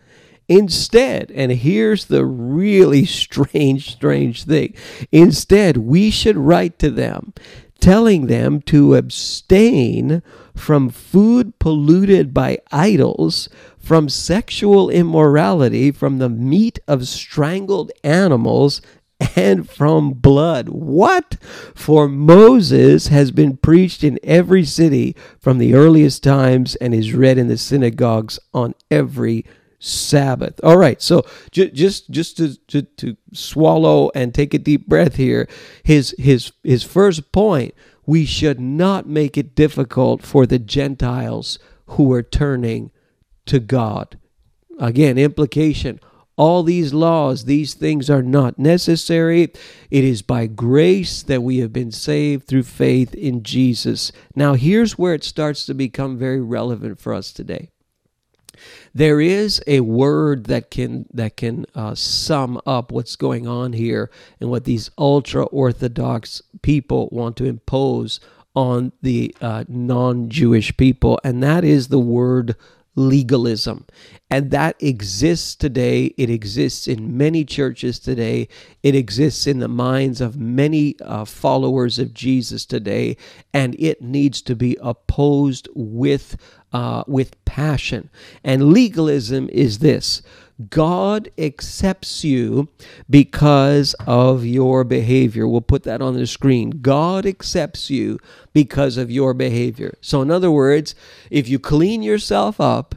Instead, and here's the really [laughs] strange, strange thing instead, we should write to them telling them to abstain from food polluted by idols, from sexual immorality, from the meat of strangled animals, and from blood. What? For Moses has been preached in every city from the earliest times and is read in the synagogues on every Sabbath. All right, so j- just just to, to to swallow and take a deep breath here. His his his first point: we should not make it difficult for the Gentiles who are turning to God. Again, implication all these laws, these things are not necessary. It is by grace that we have been saved through faith in Jesus. Now, here's where it starts to become very relevant for us today. There is a word that can that can uh, sum up what's going on here and what these ultra orthodox people want to impose on the uh, non-Jewish people, and that is the word legalism. And that exists today. It exists in many churches today. It exists in the minds of many uh, followers of Jesus today. And it needs to be opposed with, uh, with passion. And legalism is this God accepts you because of your behavior. We'll put that on the screen. God accepts you because of your behavior. So, in other words, if you clean yourself up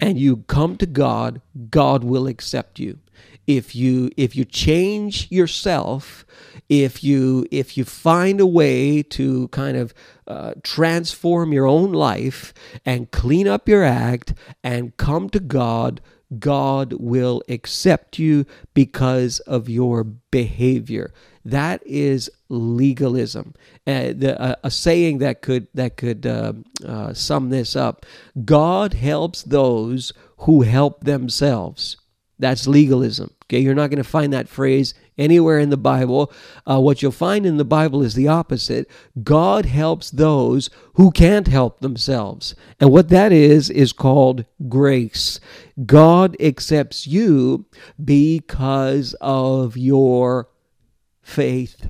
and you come to God, God will accept you. If you if you change yourself, if you if you find a way to kind of uh, transform your own life and clean up your act and come to God, God will accept you because of your behavior. That is legalism. Uh, the, uh, a saying that could that could uh, uh, sum this up: God helps those who help themselves. That's legalism. Okay, you're not going to find that phrase anywhere in the Bible. Uh, what you'll find in the Bible is the opposite. God helps those who can't help themselves. And what that is, is called grace. God accepts you because of your faith,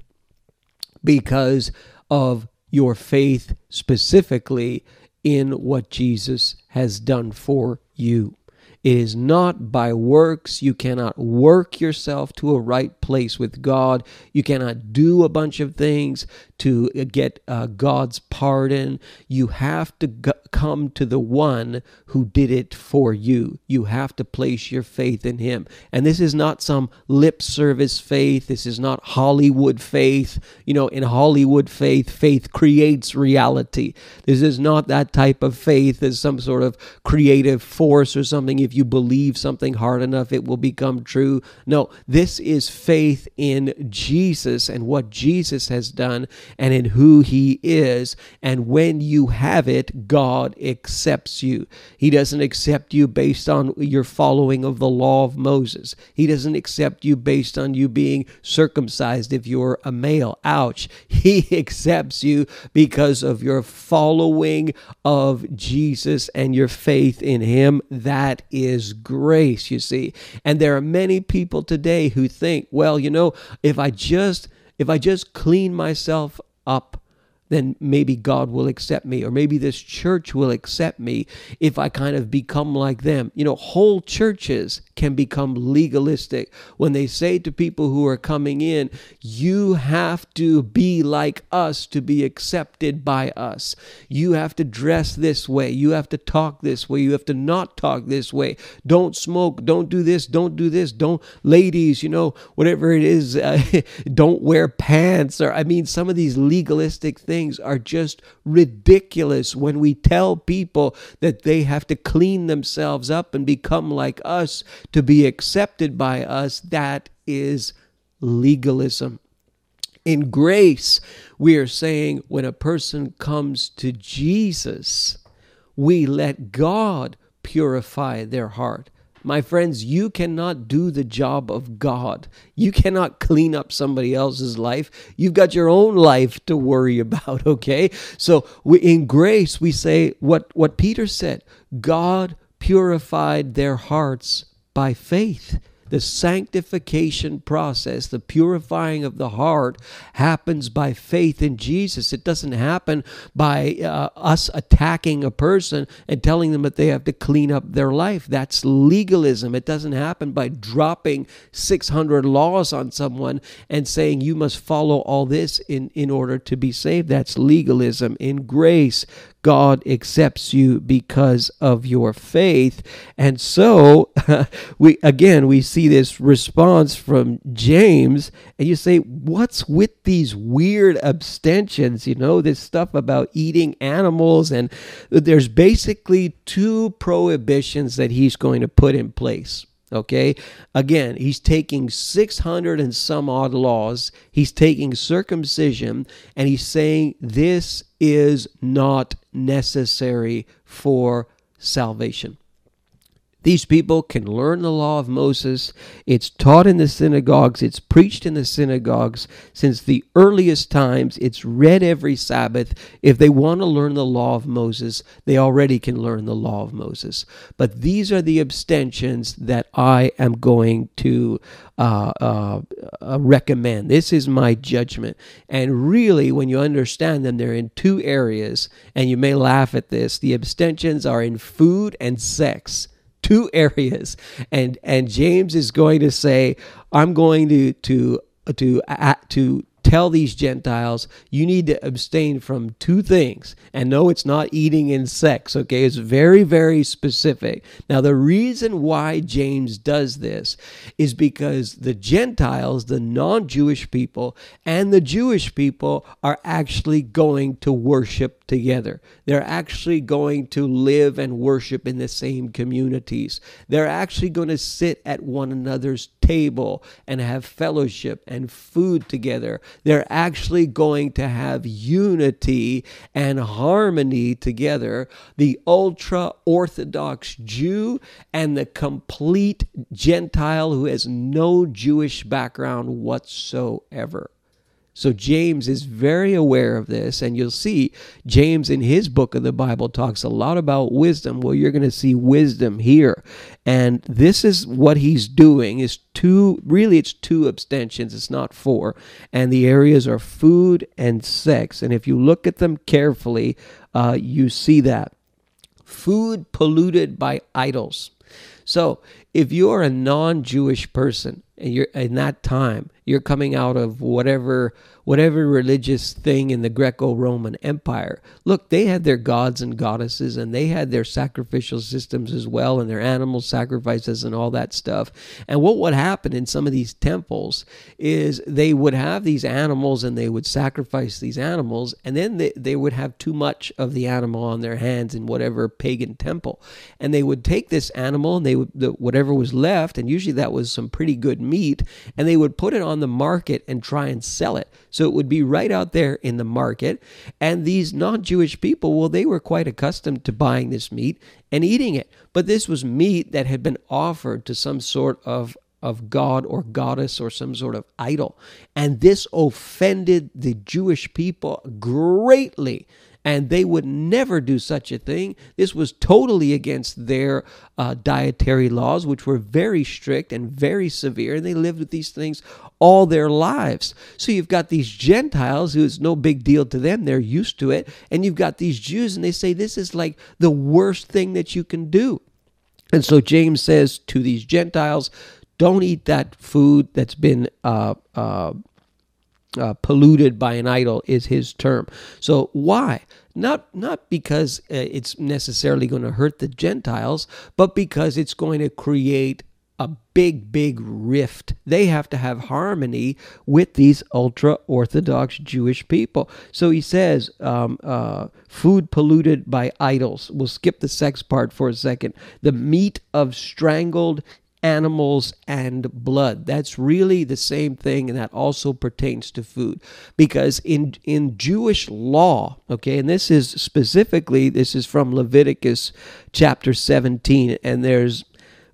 because of your faith specifically in what Jesus has done for you. It is not by works. You cannot work yourself to a right place with God. You cannot do a bunch of things to get uh, God's pardon. You have to come to the one who did it for you. You have to place your faith in him. And this is not some lip service faith. This is not Hollywood faith. You know, in Hollywood faith, faith creates reality. This is not that type of faith as some sort of creative force or something. If you believe something hard enough, it will become true. No, this is faith in Jesus and what Jesus has done and in who He is. And when you have it, God accepts you. He doesn't accept you based on your following of the law of Moses, He doesn't accept you based on you being circumcised if you're a male. Ouch. [laughs] He accepts you because of your following of Jesus and your faith in Him. That is grace, you see. And there are many people today who think, well, you know, if I just if I just clean myself up then maybe God will accept me, or maybe this church will accept me if I kind of become like them. You know, whole churches can become legalistic when they say to people who are coming in, You have to be like us to be accepted by us. You have to dress this way. You have to talk this way. You have to not talk this way. Don't smoke. Don't do this. Don't do this. Don't, ladies, you know, whatever it is, uh, [laughs] don't wear pants. Or, I mean, some of these legalistic things things are just ridiculous when we tell people that they have to clean themselves up and become like us to be accepted by us. That is legalism. In grace, we are saying when a person comes to Jesus, we let God purify their heart. My friends, you cannot do the job of God. You cannot clean up somebody else's life. You've got your own life to worry [laughs] about, okay? So we, in grace, we say what, what Peter said God purified their hearts by faith. The sanctification process, the purifying of the heart, happens by faith in Jesus. It doesn't happen by uh, us attacking a person and telling them that they have to clean up their life. That's legalism. It doesn't happen by dropping 600 laws on someone and saying you must follow all this in, in order to be saved. That's legalism. In grace, God accepts you because of your faith. And so [laughs] we again we see this response from James and you say what's with these weird abstentions, you know, this stuff about eating animals and there's basically two prohibitions that he's going to put in place. Okay. Again, he's taking 600 and some odd laws. He's taking circumcision and he's saying this is not necessary for salvation. These people can learn the law of Moses. It's taught in the synagogues, it's preached in the synagogues since the earliest times. It's read every Sabbath. If they want to learn the law of Moses, they already can learn the law of Moses. But these are the abstentions that I am going to uh, uh, uh, recommend. This is my judgment. And really, when you understand them, they're in two areas, and you may laugh at this. The abstentions are in food and sex two [laughs] areas and and James is going to say I'm going to to to to tell these Gentiles you need to abstain from two things. And no, it's not eating and sex, okay? It's very, very specific. Now, the reason why James does this is because the Gentiles, the non Jewish people, and the Jewish people are actually going to worship together. They're actually going to live and worship in the same communities. They're actually going to sit at one another's table and have fellowship and food together. They're actually going to have unity and harmony together. The ultra Orthodox Jew and the complete Gentile who has no Jewish background whatsoever. So James is very aware of this, and you'll see James in his book of the Bible talks a lot about wisdom. Well, you're going to see wisdom here. And this is what he's doing is two really it's two abstentions, it's not four. And the areas are food and sex. And if you look at them carefully, uh, you see that. Food polluted by idols. So if you're a non-Jewish person and you're in that time you're coming out of whatever whatever religious thing in the Greco-Roman Empire. Look, they had their gods and goddesses and they had their sacrificial systems as well and their animal sacrifices and all that stuff. And what would happen in some of these temples is they would have these animals and they would sacrifice these animals and then they, they would have too much of the animal on their hands in whatever pagan temple. And they would take this animal and they would the, whatever was left and usually that was some pretty good meat and they would put it on on the market and try and sell it. So it would be right out there in the market. And these non Jewish people, well, they were quite accustomed to buying this meat and eating it. But this was meat that had been offered to some sort of of God or goddess or some sort of idol. And this offended the Jewish people greatly and they would never do such a thing. This was totally against their uh, dietary laws, which were very strict and very severe, and they lived with these things all their lives. So you've got these Gentiles who it's no big deal to them, they're used to it, and you've got these Jews, and they say this is like the worst thing that you can do. And so James says to these Gentiles, don't eat that food that's been uh, uh, uh, polluted by an idol is his term. So why? Not not because uh, it's necessarily going to hurt the Gentiles, but because it's going to create a big, big rift. They have to have harmony with these ultra Orthodox Jewish people. So he says, um, uh, food polluted by idols. We'll skip the sex part for a second. The meat of strangled animals and blood. That's really the same thing, and that also pertains to food. Because in, in Jewish law, okay, and this is specifically, this is from Leviticus chapter 17, and there's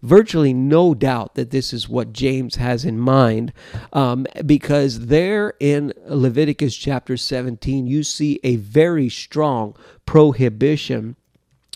virtually no doubt that this is what James has in mind, um, because there in Leviticus chapter 17, you see a very strong prohibition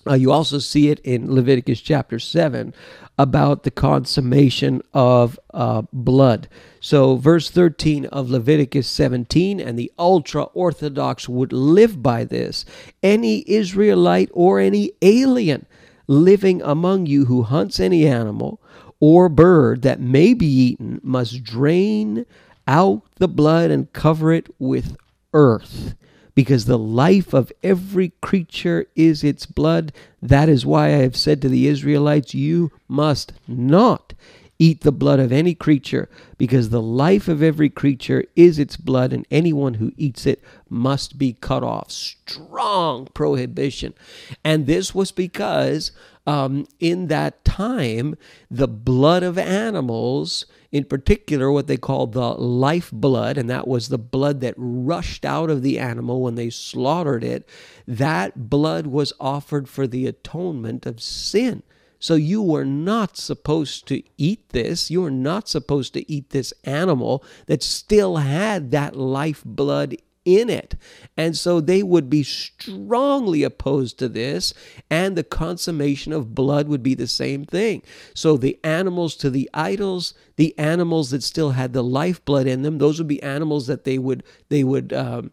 Uh, you also see it in Leviticus chapter 7 about the consummation of uh, blood. So, verse 13 of Leviticus 17, and the ultra Orthodox would live by this. Any Israelite or any alien living among you who hunts any animal or bird that may be eaten must drain out the blood and cover it with earth because the life of every creature is its blood. That is why I have said to the Israelites, You must not eat the blood of any creature, because the life of every creature is its blood, and anyone who eats it must be cut off. Strong prohibition. And this was because um, in that time, the blood of animals in particular what they called the life blood, and that was the blood that rushed out of the animal when they slaughtered it. That blood was offered for the atonement of sin. So you were not supposed to eat this. You were not supposed to eat this animal that still had that life blood in it. And so they would be strongly opposed to this, and the consummation of blood would be the same thing. So the animals to the idols, the animals that still had the lifeblood in them, those would be animals that they would they would um,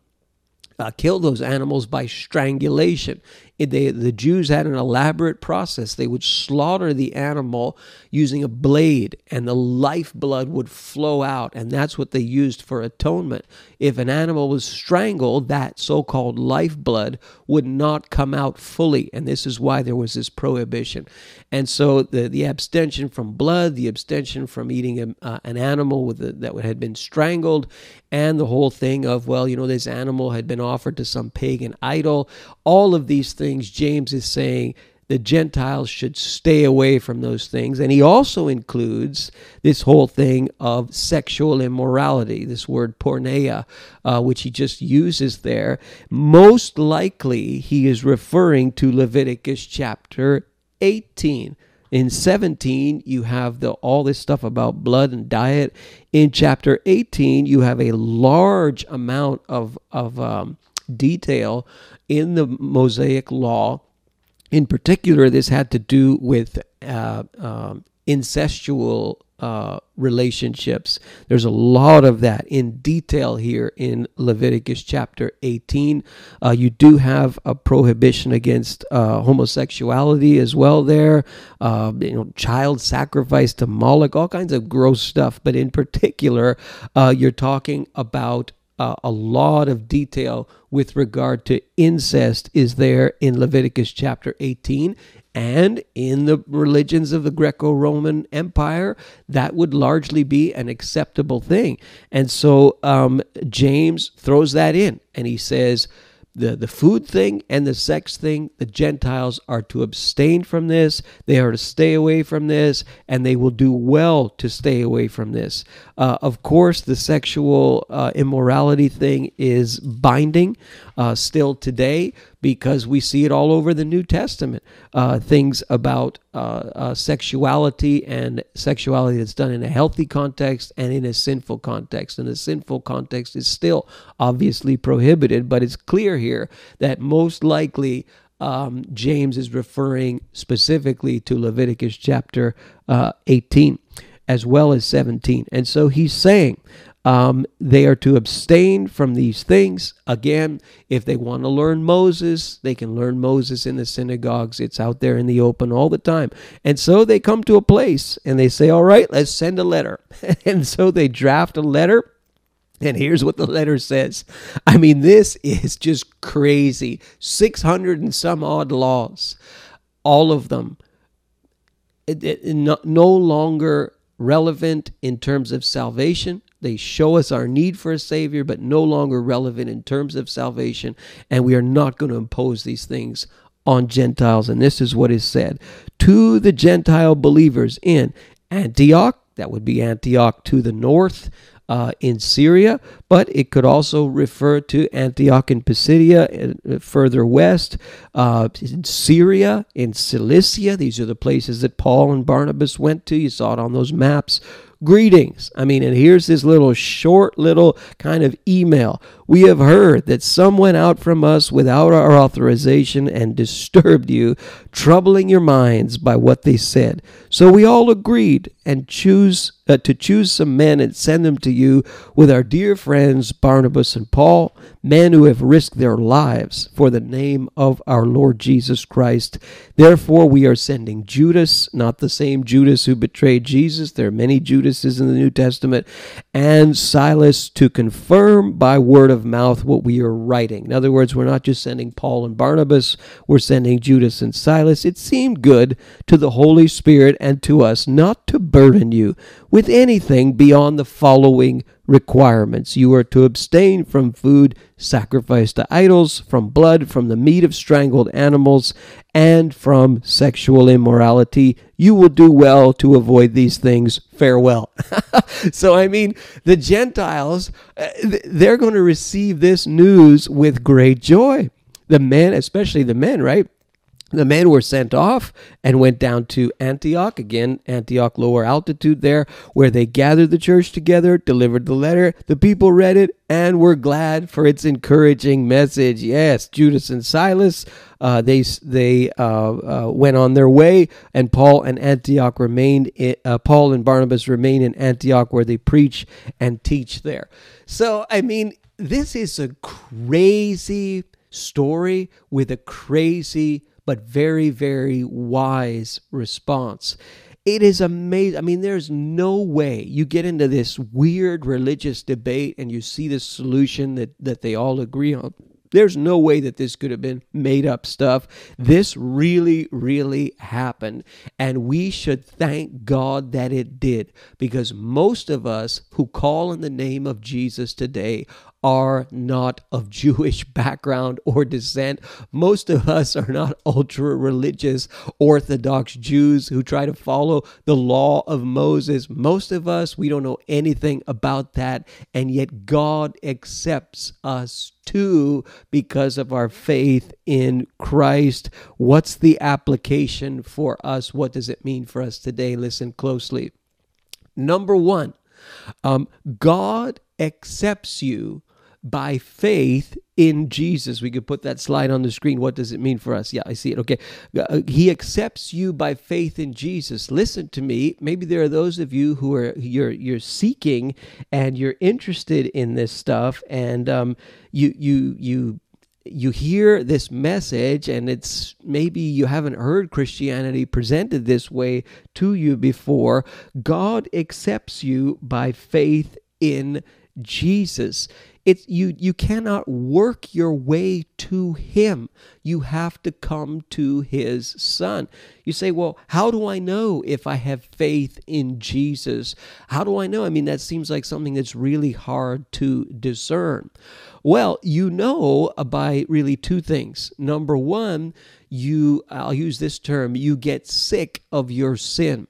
uh, kill those animals by strangulation. They, the Jews had an elaborate process. They would slaughter the animal using a blade, and the lifeblood would flow out, and that's what they used for atonement. If an animal was strangled, that so called lifeblood would not come out fully, and this is why there was this prohibition. And so the, the abstention from blood, the abstention from eating a, uh, an animal with a, that had been strangled, and the whole thing of, well, you know, this animal had been offered to some pagan idol, all of these things things, James is saying the Gentiles should stay away from those things. And he also includes this whole thing of sexual immorality, this word porneia, uh, which he just uses there. Most likely, he is referring to Leviticus chapter 18. In 17, you have the, all this stuff about blood and diet. In chapter 18, you have a large amount of, of um, detail in the Mosaic law. In particular, this had to do with uh, um, incestual uh, relationships. There's a lot of that in detail here in Leviticus chapter 18. Uh, you do have a prohibition against uh, homosexuality as well there. Uh, you know, child sacrifice to Moloch, all kinds of gross stuff. But in particular, uh, you're talking about uh, a lot of detail with regard to incest is there in Leviticus chapter 18 and in the religions of the Greco Roman Empire, that would largely be an acceptable thing. And so um, James throws that in and he says, the, the food thing and the sex thing, the Gentiles are to abstain from this. They are to stay away from this, and they will do well to stay away from this. Uh, of course, the sexual uh, immorality thing is binding uh, still today because we see it all over the New Testament. Uh, things about uh, uh, sexuality and sexuality that's done in a healthy context and in a sinful context. And the sinful context is still obviously prohibited, but it's clear here that most likely um, James is referring specifically to Leviticus chapter uh, 18 as well as 17. And so he's saying um, they are to abstain from these things. Again, if they want to learn Moses, they can learn Moses in the synagogues. It's out there in the open all the time. And so they come to a place and they say, All right, let's send a letter. [laughs] and so they draft a letter. And here's what the letter says. I mean, this is just crazy. 600 and some odd laws, all of them it, it, no, no longer relevant in terms of salvation. They show us our need for a Savior, but no longer relevant in terms of salvation. And we are not going to impose these things on Gentiles. And this is what is said to the Gentile believers in Antioch, that would be Antioch to the north, uh, in Syria, but it could also refer to Antioch in Pisidia uh, further west, uh, in Syria, in Cilicia. These are the places that Paul and Barnabas went to. You saw it on those maps. Greetings. I mean, and here's this little short little kind of email We have heard that some went out from us without our authorization and [laughs] disturbed you, troubling your minds by what they said. So we all agreed and choose uh, to choose some men and send them to you with our dear friends Barnabas and Paul, men who have risked their lives for the name of our Lord Jesus Christ. Therefore, we are sending Judas, not the same Judas who betrayed Jesus. There are many Judases in the New Testament, and Silas to confirm by word of mouth what we are writing. In other words, we're not just sending Paul and Barnabas, we're sending Judas and Silas. It seemed good to the Holy Spirit and to us not to burden you with anything beyond the following requirements. You are to abstain from food sacrificed to idols, from blood, from the meat of strangled animals, and from sexual immorality. You will do well to avoid these things. Farewell. [laughs] so, I mean, the Gentiles, uh, they're going to receive this news with great joy. The men, especially the men, right? The men were sent off and went down to Antioch, again, Antioch, lower altitude there, where they gathered the church together, delivered the letter. The people read it and were glad for its encouraging message. Yes, Judas and Silas, uh, they they uh, uh, went on their way, and Paul and Antioch remained. In, uh, Paul and Barnabas remain in Antioch, where they preach and teach there. So, I mean, this is a crazy story with a crazy but very, very wise response. It is amazing. I mean, there's no way you get into this weird religious debate and you see this solution that, that they all agree on. There's no way that this could have been made up stuff. This really, really happened. And we should thank God that it did because most of us who call in the name of Jesus today are not of Jewish background or descent. Most of us are not ultra religious Orthodox Jews who try to follow the law of Moses. Most of us, we don't know anything about that, and yet God accepts us too because of our faith in Christ. What's the application for us? What does it mean for us today? Listen closely. Number one, um, God accepts you by faith in Jesus. We could put that slide on the screen. What does it mean for us? Yeah, I see it. Okay. Uh, he accepts you by faith in Jesus. Listen to me. Maybe there are those of you who are you're you're seeking and you're interested in this stuff and um you you you you hear this message and it's maybe you haven't heard Christianity presented this way to you before. God accepts you by faith in Jesus. It's you you cannot work your way to him. You have to come to his son. You say, "Well, how do I know if I have faith in Jesus? How do I know?" I mean, that seems like something that's really hard to discern. Well, you know by really two things. Number 1, you I'll use this term, you get sick of your sin.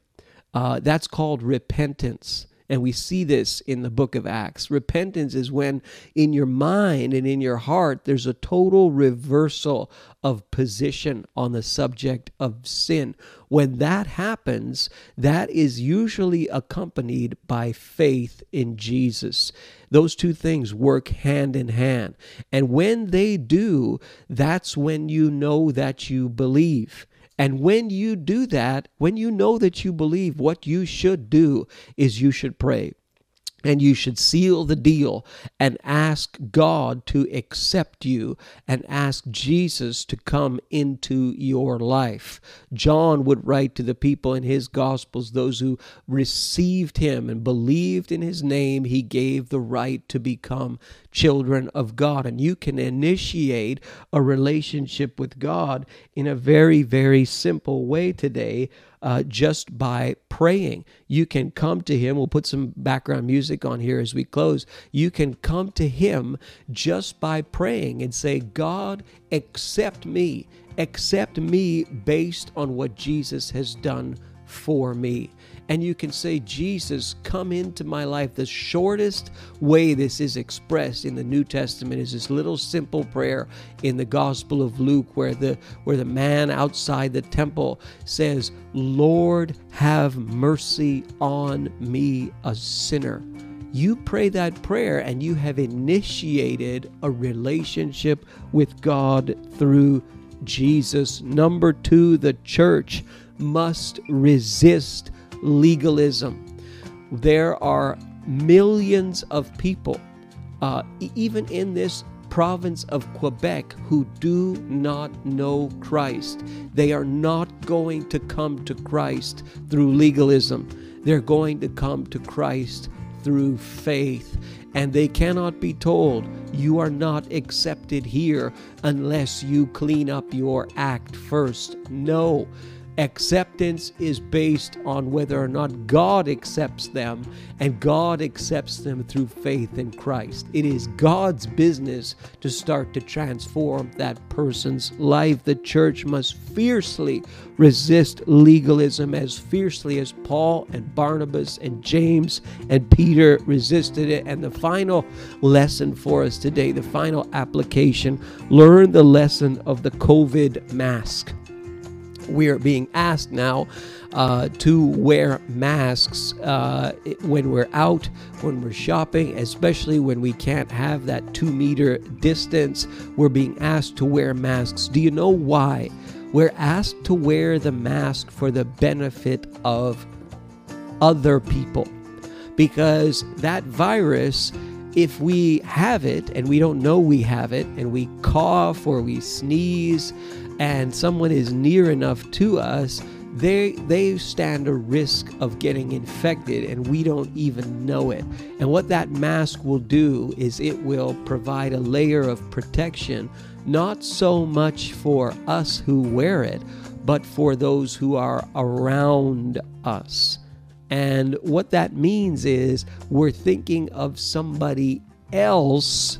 Uh, that's called repentance. And we see this in the book of Acts. Repentance is when in your mind and in your heart there's a total reversal of position on the subject of sin. When that happens, that is usually accompanied by faith in Jesus. Those two things work hand in hand. And when they do, that's when you know that you believe. And when you do that, when you know that you believe, what you should do is you should pray and you should seal the deal and ask God to accept you and ask Jesus to come into your life. John would write to the people in his Gospels, those who received him and believed in his name, he gave the right to become children of God. And you can initiate a relationship with God in a very, very simple way today uh, just by praying. You can come to Him. We'll put some background music on here as we close. You can come to Him just by praying and say, God, accept me. Accept me based on what Jesus has done for me and you can say, Jesus, come into my life. The shortest way this is expressed in the New Testament is this little simple prayer in the Gospel of Luke where the where the man outside the temple says, Lord, have mercy on me, a sinner. you pray that prayer and you have initiated a relationship with God through Jesus. Number two, the church must resist legalism. There are millions of people, uh, even in this province of Quebec, who do not know Christ. They are not going to come to Christ through legalism, they're going to come to Christ through faith. And they cannot be told, you are not accepted here unless you clean up your act first. No, Acceptance is based on whether or not God accepts them, and God accepts them through faith in Christ. It is God's business to start to transform that person's life. The church must fiercely resist legalism as fiercely as Paul and Barnabas and James and Peter resisted it. And the final lesson for us today, the final application, learn the lesson of the COVID mask we are being asked now uh, to wear masks uh, when we're out, when we're shopping, especially when we can't have that two meter distance. We're being asked to wear masks. Do you know why? We're asked to wear the mask for the benefit of other people because that virus if we have it and we don't know we have it and we cough or we sneeze and someone is near enough to us, they they stand a risk of getting infected and we don't even know it. And what that mask will do is it will provide a layer of protection not so much for us who wear it, but for those who are around us. And what that means is we're thinking of somebody else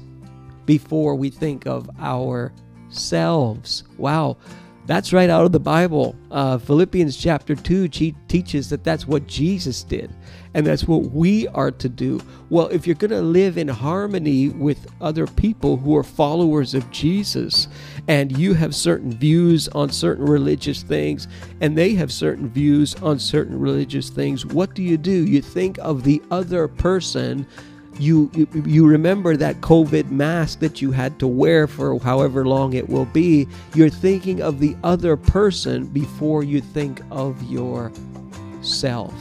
before we think of our selves. Wow. That's right out of the Bible. Uh, Philippians chapter 2 teaches that that's what Jesus did, and that's what we are to do. Well, if you're going to live in harmony with other people who are followers of Jesus, and you have certain views on certain religious things, and they have certain views on certain religious things, what do you do? You think of the other person you, you remember that covid mask that you had to wear for however long it will be you're thinking of the other person before you think of yourself.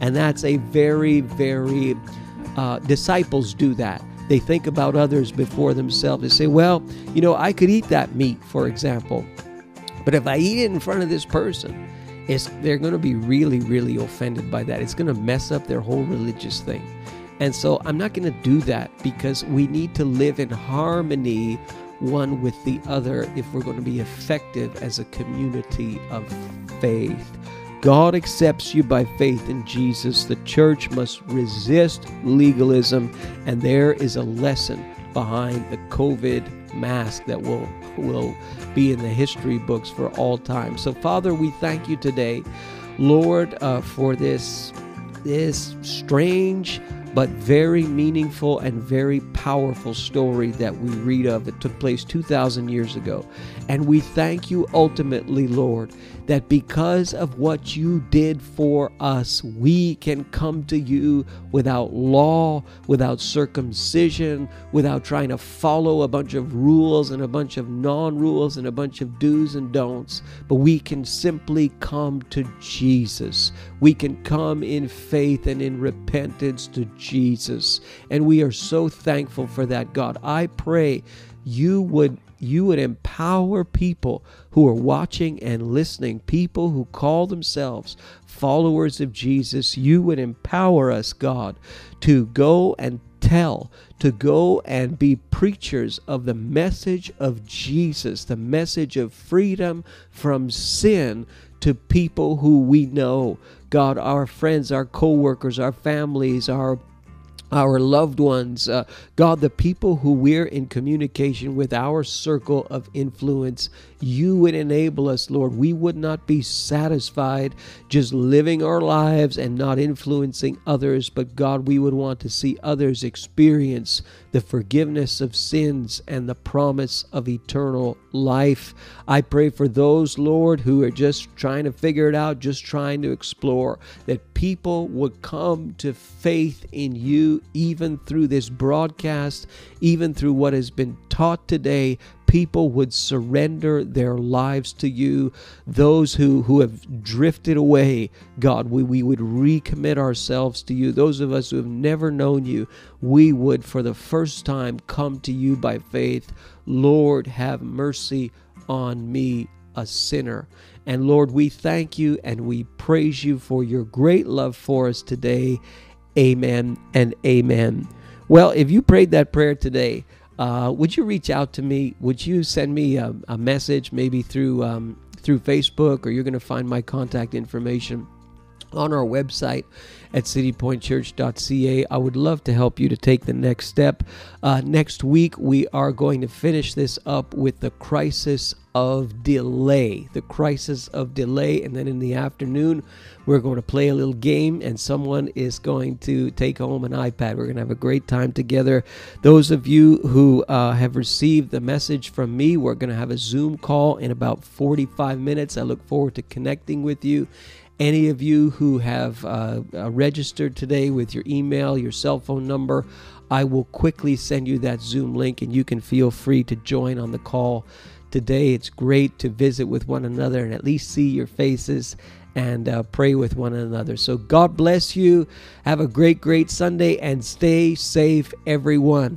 And that's a very very uh, disciples do that. They think about others before themselves. They say well you know i could eat that meat for example. But if i eat it in front of this person it's, they're going to be really really offended by that. It's going to mess up their whole religious thing and so I'm not going to do that because we need to live in harmony one with the other if we're going to be effective as a community of faith. God accepts you by faith in Jesus. The church must resist legalism, and there is a lesson behind the COVID mask that will will be in the history books for all time. So, Father, we thank you today, Lord, uh, for this this strange but very meaningful and very powerful story that we read of that took place 2,000 years ago. And we thank you ultimately, Lord, that because of what you did for us, we can come to you without law, without circumcision, without trying to follow a bunch of rules and a bunch of non rules and a bunch of do's and don'ts. But we can simply come to Jesus. We can come in faith and in repentance to Jesus. And we are so thankful for that, God. I pray you would you would empower people who are watching and listening, people who call themselves followers of Jesus. You would empower us, God, to go and tell, to go and be preachers of the message of Jesus, the message of freedom from sin to people who we know. God, our friends, our co workers, our families, our our loved ones, uh, God, the people who we're in communication with, our circle of influence you would enable us, Lord. We would not be satisfied just living our lives and not influencing others, but God, we would want to see others experience the forgiveness of sins and the promise of eternal life. I pray for those, Lord, who are just trying to figure it out, just trying to explore, that people would come to faith in you even through this broadcast, even through what has been taught today, people would surrender their lives to you. Those who, who have drifted away, God, we, we would recommit ourselves to you. Those of us who have never known you, we would for the first time come to you by faith. Lord, have mercy on me, a sinner. And Lord, we thank you and we praise you for your great love for us today. Amen and amen. Well, if you prayed that prayer today, uh, would you reach out to me? Would you send me a, a message, maybe through um, through Facebook, or you're going to find my contact information on our website at citypointchurch.ca. I would love to help you to take the next step. Uh, next week, we are going to finish this up with the crisis of delay. The crisis of delay. And then in the afternoon, we're going to play a little game, and someone is going to take home an iPad. We're going to have a great time together. Those of you who uh, have received the message from me, we're going to have a Zoom call in about 45 minutes. I look forward to connecting with you. Any of you who have uh, uh, registered today with your email, your cell phone number, I will quickly send you that Zoom link and you can feel free to join on the call today. It's great to visit with one another and at least see your faces and uh, pray with one another. So, God bless you. Have a great, great Sunday and stay safe, everyone.